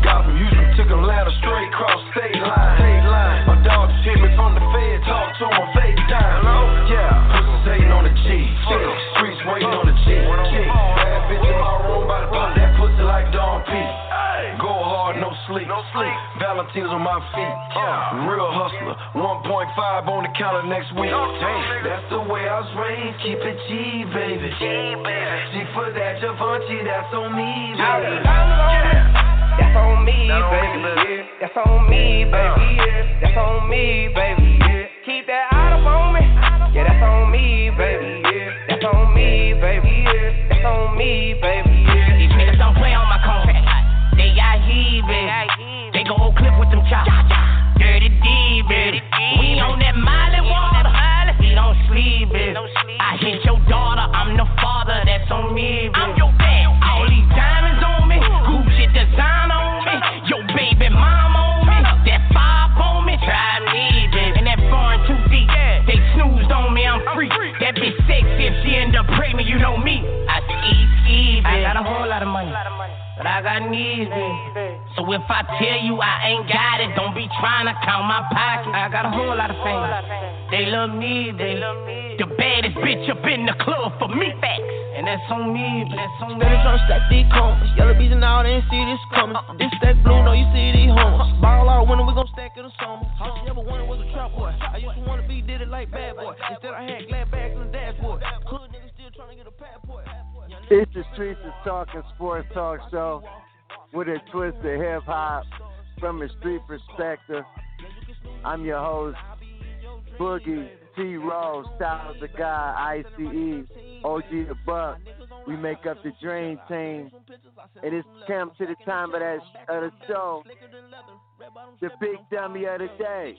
Got from Houston to Atlanta, straight cross state line. State line. My dog just hit me from the Fed, talk to him FaceTime. Yeah, pussies hating on the G. Streets waiting on the G. G. Bad bitch in my room, about to pop that pussy like Don P. Go hard, no sleep. No sleep. Valentine's on my feet. Uh, real hustler. 1.5 on the counter next week. That's the way I was raised. Keep it G, baby. G, baby. G for that Givenchy, that's on me, baby. That's on me, baby. That's on me, baby. That's on me, baby. Keep that out up on me. Yeah, that's on me, baby. That's on me, baby. That's on me, baby. Heaving. They gon' clip with them chops. Dirty D, baby. We on that Miley water. We don't sleep, baby. I hit your daughter. I'm the father. That's on me, trying to count my pocket. I got a whole lot of fame. They love me, they love me. The baddest bitch up in the club for me, facts. And that's on me, but that's on me. Steady tryna stack these combs. Yellow bees and all, they ain't see this coming. This stack blue, no, you see these homes. Ball out winter, we gon' stack in the summer. All she ever wanted was a trap boy. I used to wanna be, did it like bad boy. Instead, I had glad bags in the dashboard. Hood niggas still tryna get a passport. It's the Streets of Talking Sports Talk Show with a twist of hip hop from a street perspective. I'm your host, Boogie T-Ro, Styles The God, ICE, OG Da Buck. We make up the Dream Team. And it's come to the time of that of the show. The big dummy of the day.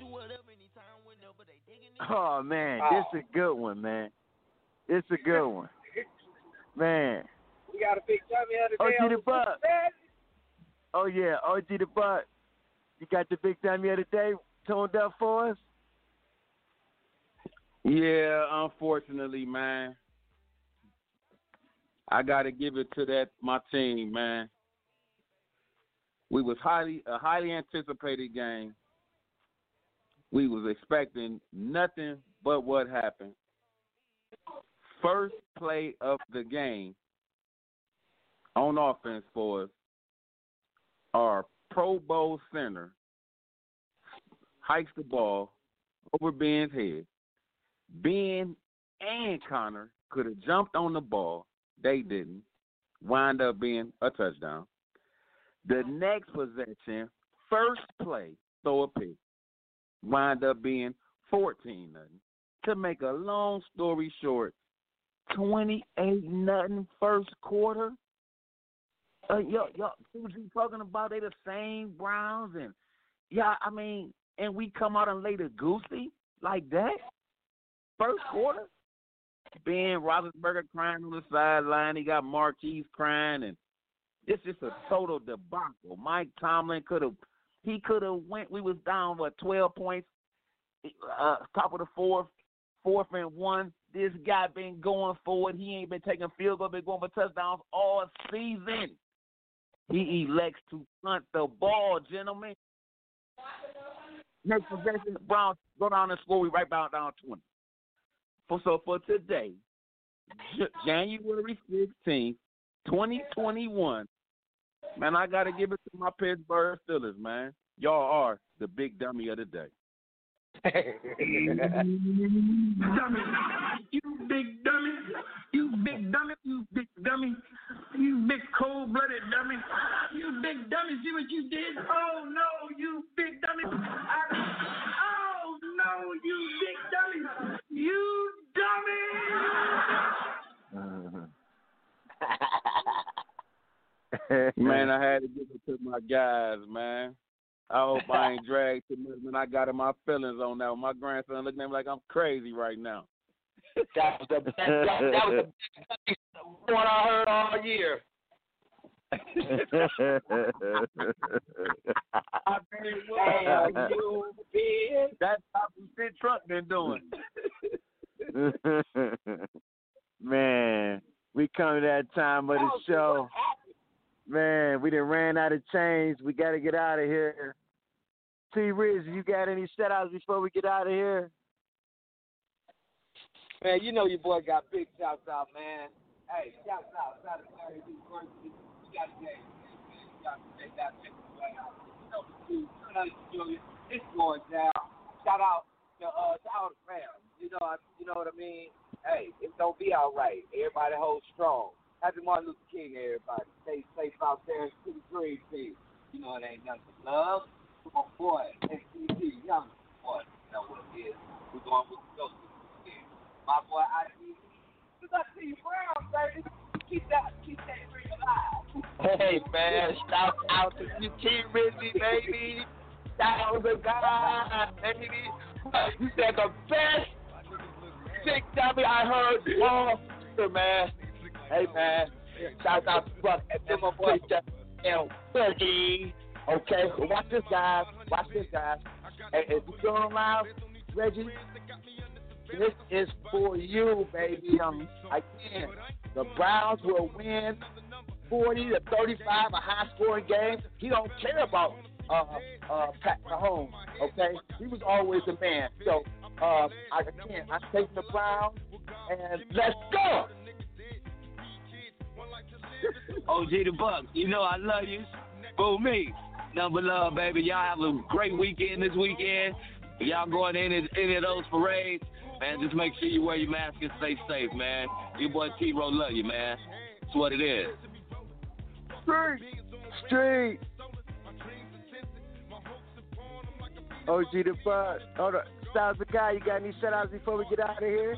Oh man, this is a good one, man. It's a good one. Man. We got a big dummy of the day. OG Da Buck. Oh yeah, OG Da Buck. You got the big time the other day toned up for us? Yeah, unfortunately, man. I gotta give it to that my team, man. We was highly a highly anticipated game. We was expecting nothing but what happened. First play of the game on offense for us, our Pro Bowl center hikes the ball over Ben's head, Ben and Connor could have jumped on the ball. They didn't. Wind up being a touchdown. The next possession, first play, throw a pick. Wind up being 14 nothing. To make a long story short, 28 nothing first quarter. Uh, yo, yo, what you talking about? They the same Browns and yeah, I mean, and we come out and lay the goosey like that first quarter. Ben Roethlisberger crying on the sideline. He got Maurkice crying, and it's just a total debacle. Mike Tomlin could have, he could have went. We was down what twelve points, uh, top of the fourth, fourth and one. This guy been going forward. He ain't been taking field goal, been going for touchdowns all season. He elects to punt the ball, gentlemen. Next possession, Brown go down and score. We right back down twenty. For so for today, January sixteenth, twenty twenty one. Man, I gotta give it to my Pittsburgh Steelers, man. Y'all are the big dummy of the day. Dummy. You big dummy. You big dummy. You big dummy. You big cold blooded dummy. You big dummy. See what you did? Oh no, you big dummy. I, oh no, you big dummy. You dummy. man, I had to give it to my guys, man. I hope I ain't dragged too much when I got in my feelings on that. My grandson looking at me like I'm crazy right now. That was the best. That, that was the best one I heard all year. I very well you been. That's how Fit Truck been doing. Man, we come to that time of the show. Man, we done ran out of chains. We got to get out of here. T. Riz, you got any shout outs before we get out of here? Man, you know your boy got big shouts out, man. Hey, shouts out, shout out to Larry University. You got to get, you got to take that away out. You know the two, Julius, it's going down. Shout out to uh to all the fans. You know, you know what I mean. Hey, it's gonna be all right. Everybody hold strong. Happy Martin Luther King, everybody. Stay safe out there to the green team. You know it ain't nothing but love. Come on, boy, XTC, young boy. You know what it is. We're going with the ghost. My boy, I we got T Brown, baby. Keep that, keep that dream alive. Hey man, shout out to you, T Rizzy, baby. Shout out to God, baby. You said the best dummy I heard all man. Hey man, shout out to Buck and then my boy and. Okay, watch this, guys. Watch this, guys. Hey, if you're going live, Reggie, this is for you, baby. Um, again, the Browns will win 40 to 35, a high-scoring game. He don't care about uh, uh, Pat Mahomes. Okay, he was always a man. So, uh, I, again, I take the Browns and let's go. OG Da Buck, you know I love you. For me, number love, baby. Y'all have a great weekend this weekend. Y'all going in any of those parades, man, just make sure you wear your mask and stay safe, man. Your boy T-Ro love you, man. That's what it is. Street. Street. OG Da Buck. Hold on. Styles The God, you got any shout outs before we get out of here?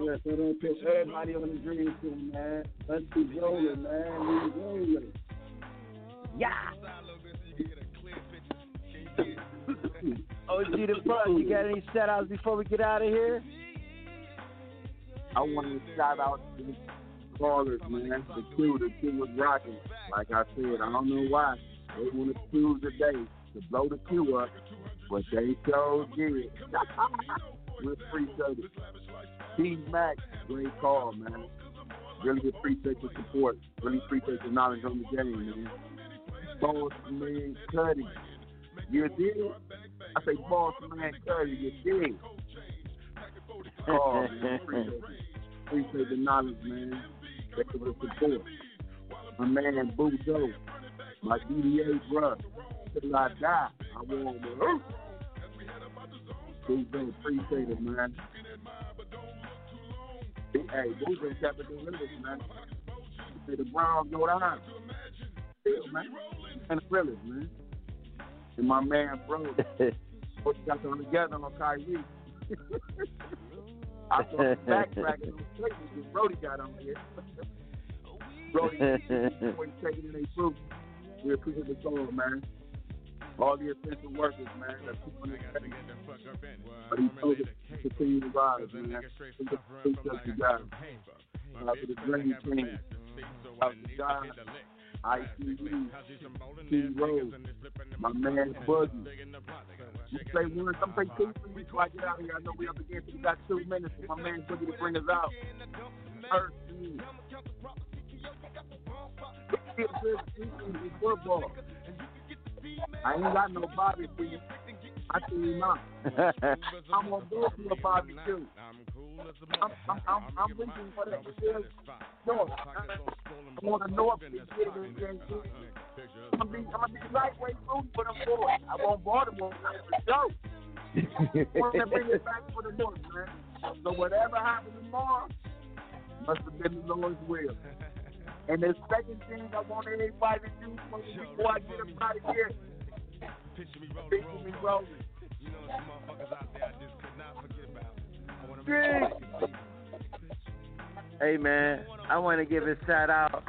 Yeah, so don't piss everybody on the dream team, man. Let's keep rolling, man. We rolling. Yeah. OG the Bud, you got any shout outs before we get out of here? I want to shout out to the callers, man. The crew, the crew was rocking. Like I said, I don't know why they want to choose today to blow the queue up, but they so did. we appreciate it. Steve Mack, great call, man. Really appreciate your support. Really appreciate your knowledge on the game, man. Boss man Cuddy. You did? I say boss man Cuddy, you did. Call, man. Appreciate, it. appreciate the knowledge, man. Thank you for the support. My man Boo Doe. My DDA bruh. Till I die, I want her. Boo been appreciated, man. Hey, Boo been it the man. Say the Browns go down. Still, man. And the realest, man. And my man, bro. Both got them together on Kyrie. I saw him backtracking on the because Brody got on here. Brody, he taking in their fruit. We appreciate the soul, man. All the essential workers, man. That's keeping us steady. But he told us to continue to rise, man. Appreciate you guys. Shout out to the Dream Team. Shout out to God. ICU, T Rose, my man Boogie. You say one, some say two for me before I get out of here. I know we up against it. We got two minutes for my man Boogie to bring us out. First, team. football. I ain't got no body for you. I tell you not. I'm gonna go to a barbecue. I'm, I'm, I'm, I'm reaching for that because north. I want the north get it. I'm gonna be, I'm gonna be lightweight food for them boys. I want Baltimore for sure. want to bring it back for the north, man. So whatever happens tomorrow must have been the Lord's will. And the second thing I want everybody to do before I get up out of here, picture me rolling. Picture me rolling. You know, some motherfuckers out there I just could not forget about. Hey man, I want to give a shout out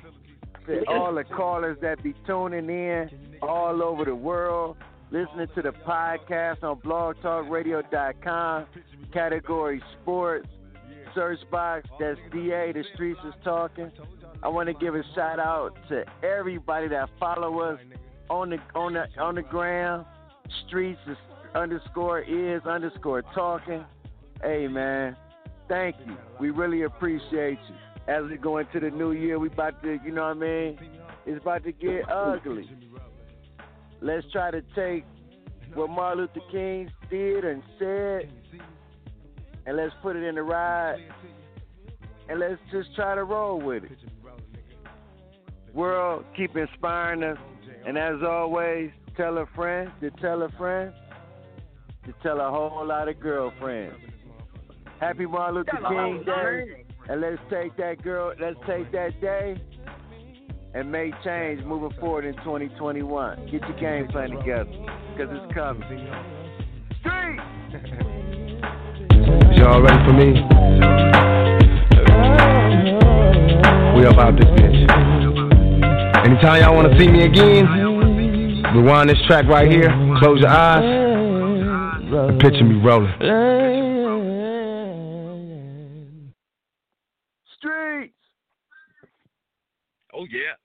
to all the callers that be tuning in all over the world, listening to the podcast on blogtalkradio.com, category sports, search box, that's DA, the streets is talking. I want to give a shout out to everybody that follow us on the on the on the gram. Streets is underscore is underscore talking. Hey man, thank you. We really appreciate you. As we go into the new year, we about to, you know what I mean? It's about to get ugly. Let's try to take what Martin Luther King did and said, and let's put it in the ride, and let's just try to roll with it. World, keep inspiring us, and as always, tell a friend to tell a friend to tell a whole lot of girlfriends. Happy Martin Luther King Day, and let's take that girl, let's take that day and make change moving forward in 2021. Get your game plan together, because it's coming. Street! Y'all ready for me? We about this bitch. Anytime y'all want to see me again, rewind this track right here. Close your eyes. and Picture me rolling. Streets! Oh yeah.